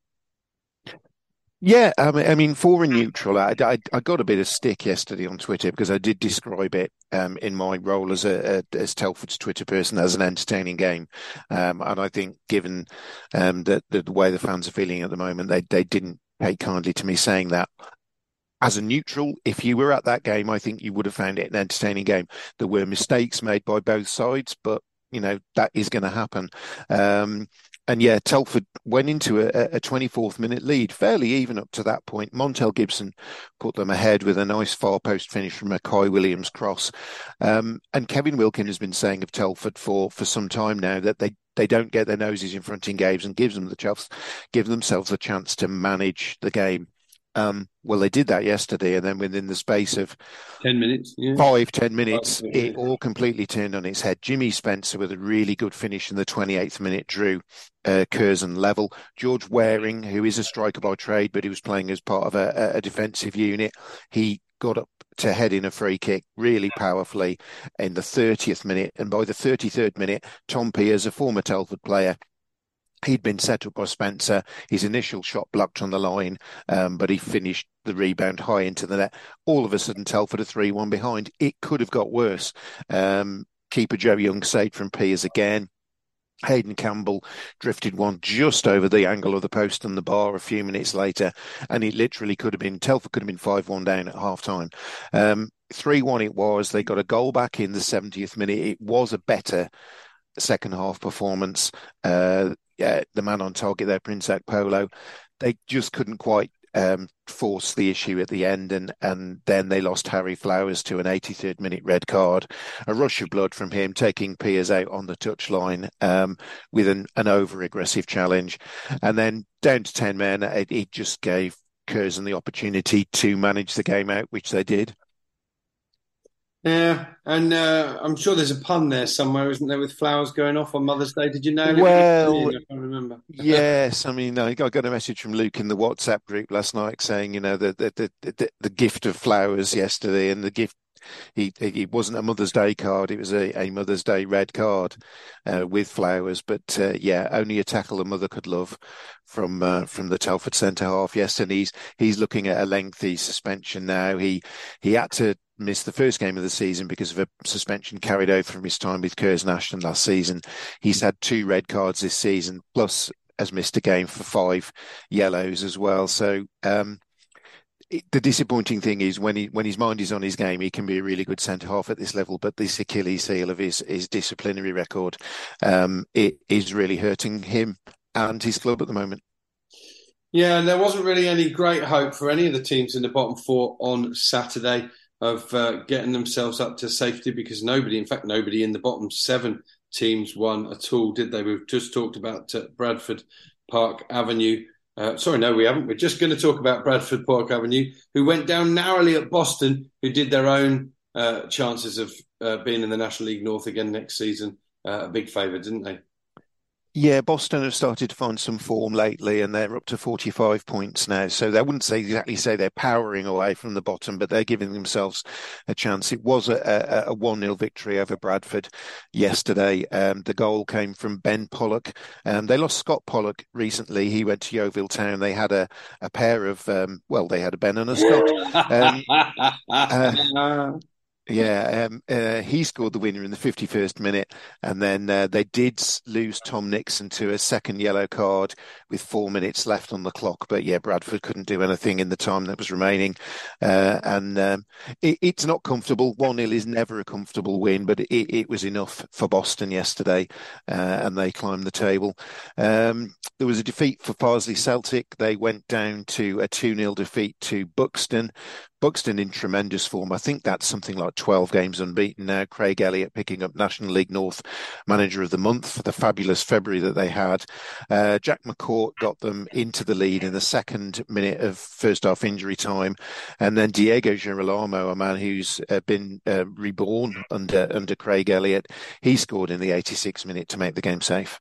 Yeah, I mean, I mean, for a neutral, I, I, I, got a bit of stick yesterday on Twitter because I did describe it um, in my role as a, a, as Telford's Twitter person as an entertaining game, um, and I think given um, that the, the way the fans are feeling at the moment, they they didn't take kindly to me saying that. As a neutral, if you were at that game, I think you would have found it an entertaining game. There were mistakes made by both sides, but you know that is going to happen. Um, and yeah, Telford went into a, a 24th minute lead, fairly even up to that point. Montel Gibson put them ahead with a nice far post finish from a Kai Williams cross. Um, and Kevin Wilkin has been saying of Telford for, for some time now that they, they don't get their noses in front in games and gives them the chance, give themselves a chance to manage the game. Um, well, they did that yesterday, and then within the space of ten minutes, yeah. five ten minutes, yeah. it all completely turned on its head. Jimmy Spencer with a really good finish in the 28th minute drew uh, Curzon level. George Waring, who is a striker by trade, but he was playing as part of a, a defensive unit, he got up to head in a free kick really powerfully in the 30th minute, and by the 33rd minute, Tom Peers, a former Telford player, He'd been set up by Spencer. His initial shot blocked on the line, um, but he finished the rebound high into the net. All of a sudden, Telford are 3 1 behind. It could have got worse. Um, keeper Joe Young saved from Peers again. Hayden Campbell drifted one just over the angle of the post and the bar a few minutes later, and it literally could have been Telford could have been five one down at half time. Um, three one it was. They got a goal back in the 70th minute. It was a better second half performance. Uh, yeah, the man on target there, Prince Polo, they just couldn't quite um, forced the issue at the end, and and then they lost Harry Flowers to an 83rd minute red card, a rush of blood from him, taking Peers out on the touchline um, with an, an over aggressive challenge, and then down to 10 men, it, it just gave Curzon the opportunity to manage the game out, which they did. Yeah, and uh, I'm sure there's a pun there somewhere, isn't there, with flowers going off on Mother's Day? Did you know? Well, I remember. *laughs* yes, I mean, I got a message from Luke in the WhatsApp group last night saying, you know, the the the, the, the gift of flowers yesterday, and the gift he it wasn't a Mother's Day card; it was a, a Mother's Day red card uh, with flowers. But uh, yeah, only a tackle a mother could love from uh, from the Telford centre half. Yes, and he's he's looking at a lengthy suspension now. He he had to missed the first game of the season because of a suspension carried over from his time with Curzon Ashton last season. He's had two red cards this season, plus has missed a game for five yellows as well. So um, the disappointing thing is when he when his mind is on his game, he can be a really good centre half at this level. But this Achilles heel of his his disciplinary record, um, it is really hurting him and his club at the moment. Yeah, and there wasn't really any great hope for any of the teams in the bottom four on Saturday of uh, getting themselves up to safety because nobody, in fact, nobody in the bottom seven teams won at all, did they? We've just talked about uh, Bradford Park Avenue. Uh, sorry, no, we haven't. We're just going to talk about Bradford Park Avenue, who went down narrowly at Boston, who did their own uh, chances of uh, being in the National League North again next season. Uh, a big favour, didn't they? Yeah, Boston have started to find some form lately, and they're up to 45 points now. So I wouldn't say exactly say they're powering away from the bottom, but they're giving themselves a chance. It was a, a, 1 0 victory over Bradford yesterday. Um, the goal came from Ben Pollock. Um, they lost Scott Pollock recently. He went to Yeovil Town. They had a, a pair of, um, well, they had a Ben and a Scott. *laughs* Um, uh, *laughs* yeah, um, uh, he scored the winner in the 51st minute, and then uh, they did lose Tom Nixon to a second yellow card with four minutes left on the clock. But yeah, Bradford couldn't do anything in the time that was remaining, uh, and um, it, it's not comfortable. One 0 is never a comfortable win, but it, it was enough for Boston yesterday, uh, and they climbed the table. Um, there was a defeat for Farsley Celtic. They went down to a 2 0 defeat to Buxton. Buxton in tremendous form. I think that's something like 12 games unbeaten now. Craig Elliott picking up National League North Manager of the Month for the fabulous February that they had. Uh, Jack McCourt got them into the lead in the second minute of first half injury time. And then Diego Girolamo, a man who's uh, been uh, reborn under, under Craig Elliott, he scored in the 86th minute to make the game safe.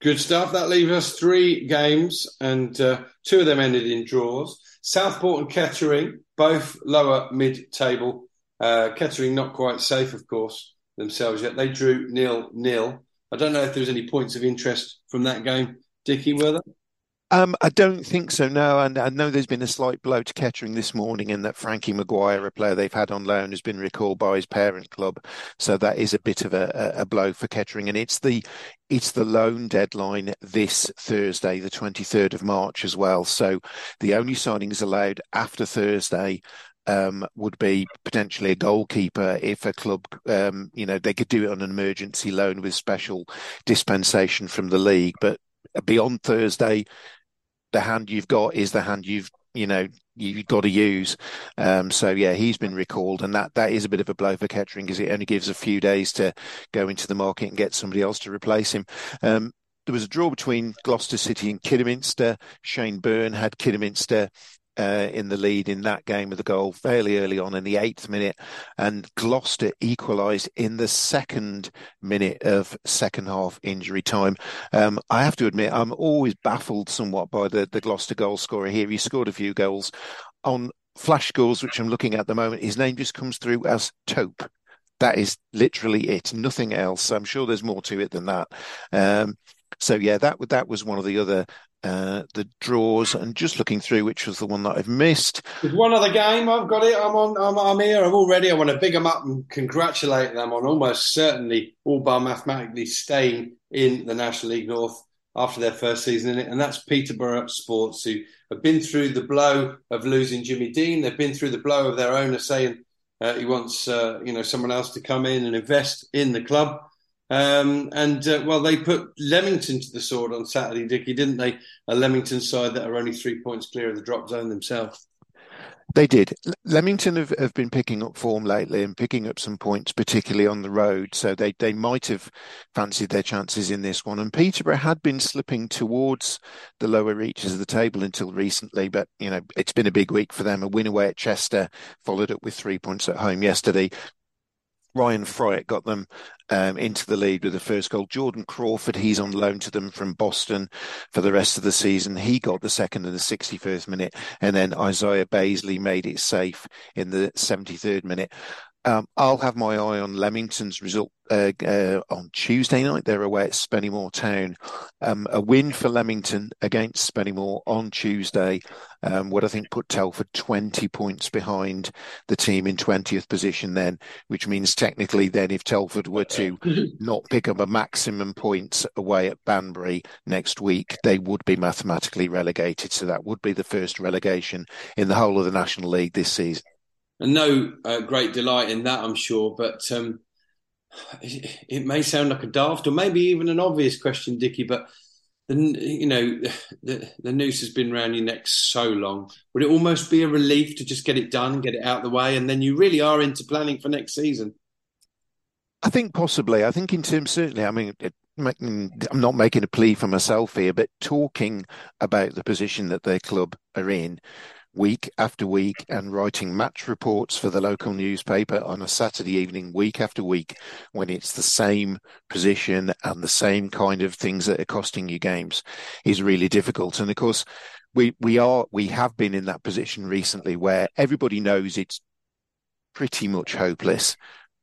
Good stuff. That leaves us three games, and uh, two of them ended in draws. Southport and Kettering, both lower mid-table. Uh, Kettering not quite safe, of course, themselves yet. They drew nil nil. I don't know if there was any points of interest from that game, Dickie. Were there? Um, I don't think so. No, and I know there's been a slight blow to Kettering this morning, in that Frankie Maguire, a player they've had on loan, has been recalled by his parent club. So that is a bit of a, a blow for Kettering, and it's the it's the loan deadline this Thursday, the 23rd of March, as well. So the only signings allowed after Thursday um, would be potentially a goalkeeper if a club, um, you know, they could do it on an emergency loan with special dispensation from the league. But beyond Thursday, the hand you've got is the hand you've you know you've got to use. Um, so yeah, he's been recalled, and that that is a bit of a blow for Kettering because it only gives a few days to go into the market and get somebody else to replace him. Um, there was a draw between Gloucester City and Kidderminster. Shane Byrne had Kidderminster uh, in the lead in that game with a goal fairly early on in the eighth minute, and Gloucester equalised in the second minute of second half injury time. Um, I have to admit, I'm always baffled somewhat by the, the Gloucester goal scorer here. He scored a few goals on flash scores, which I'm looking at the moment. His name just comes through as Tope. That is literally it, nothing else. I'm sure there's more to it than that. Um, so yeah, that that was one of the other uh, the draws and just looking through which was the one that I've missed. There's one other game. I've got it. I'm on. I'm, I'm here. I'm all ready. I want to big them up and congratulate them on almost certainly all bar mathematically staying in the National League North after their first season in it, and that's Peterborough Sports, who have been through the blow of losing Jimmy Dean. They've been through the blow of their owner saying uh, he wants uh, you know someone else to come in and invest in the club. Um, and uh, well, they put Leamington to the sword on Saturday, Dickie, didn't they? A Leamington side that are only three points clear of the drop zone themselves. They did. Leamington have, have been picking up form lately and picking up some points, particularly on the road. So they, they might have fancied their chances in this one. And Peterborough had been slipping towards the lower reaches of the table until recently. But, you know, it's been a big week for them. A win away at Chester, followed up with three points at home yesterday. Ryan Fryatt got them um, into the lead with the first goal. Jordan Crawford, he's on loan to them from Boston for the rest of the season. He got the second in the 61st minute. And then Isaiah Bazeley made it safe in the 73rd minute. Um, I'll have my eye on Leamington's result uh, uh, on Tuesday night. They're away at Spennymoor Town. Um, a win for Leamington against Spennymoor on Tuesday um, would, I think, put Telford 20 points behind the team in 20th position then, which means technically then if Telford were to not pick up a maximum points away at Banbury next week, they would be mathematically relegated. So that would be the first relegation in the whole of the National League this season and no uh, great delight in that, I'm sure. But um, it, *sighs* it, may sound like a daft or maybe even an obvious question, Dickie. But the you know *sighs* the the noose has been around your neck so long. Would it almost be a relief to just get it done, get it out of the way, and then you really are into planning for next season? I think possibly. I think in terms certainly. I mean, it, I'm not making a plea for myself here, but talking about the position that their club are in week after week and writing match reports for the local newspaper on a Saturday evening, week after week, when it's the same position and the same kind of things that are costing you games is really difficult. And of course, we, we are, we have been in that position recently where everybody knows it's pretty much hopeless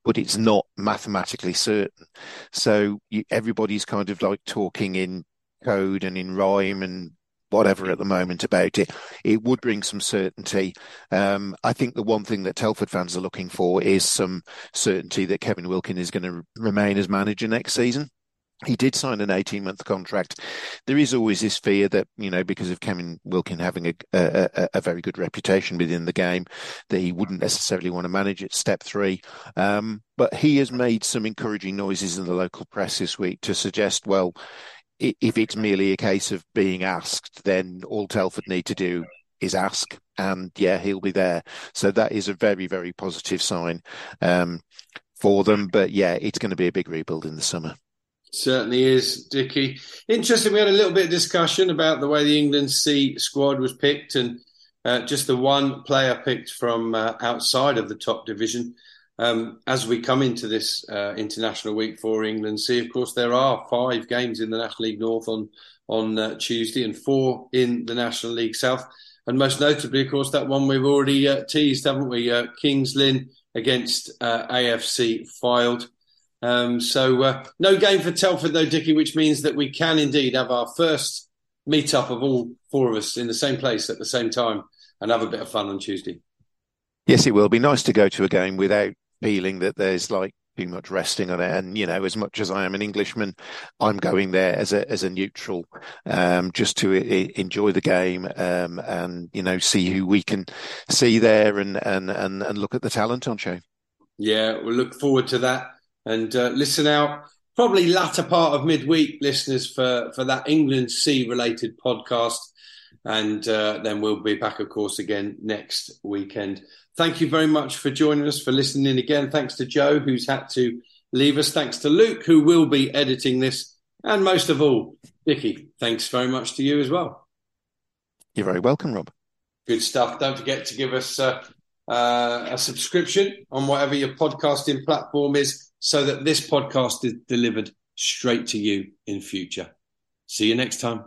but it's not mathematically certain. So you, everybody's kind of like talking in code and in rhyme and whatever at the moment about it. It would bring some certainty. Um, I think the one thing that Telford fans are looking for is some certainty that Kevin Wilkin is going to remain as manager next season. He did sign an 18 month contract. There is always this fear that, you know, because of Kevin Wilkin having a, a, a very good reputation within the game, that he wouldn't necessarily want to manage at step three. Um, but he has made some encouraging noises in the local press this week to suggest, well, if it's merely a case of being asked, then all Telford need to do is ask, and yeah, he'll be there. So that is a very, very positive sign um, for them. But yeah, it's going to be a big rebuild in the summer. Certainly is, Dickie. Interesting. We had a little bit of discussion about the way the England C squad was picked, and uh, just the one player picked from uh, outside of the top division um, as we come into this uh, international week for England C, of course, there are five games in the National League North on on uh, Tuesday and four in the National League South. And most notably, of course, that one we've already uh, teased, haven't we? Uh, Kings Lynn against uh, AFC Fylde. Um, so uh, no game for Telford though, Dickie, which means that we can indeed have our first meet up of all four of us in the same place at the same time and have a bit of fun on Tuesday. Yes, it will be nice to go to a game without feeling that there's like too much resting on it. And you know, as much as I am an Englishman, I'm going there as a as a neutral, um, just to I- enjoy the game um, and you know see who we can see there and and and, and look at the talent on show. Yeah, we'll look forward to that and uh, listen out. Probably latter part of midweek, listeners, for for that England C related podcast. And uh, then we'll be back, of course, again next weekend. Thank you very much for joining us, for listening again. Thanks to Joe, who's had to leave us. Thanks to Luke, who will be editing this. And most of all, Dickie, thanks very much to you as well. You're very welcome, Rob. Good stuff. Don't forget to give us uh, uh, a subscription on whatever your podcasting platform is so that this podcast is delivered straight to you in future. See you next time.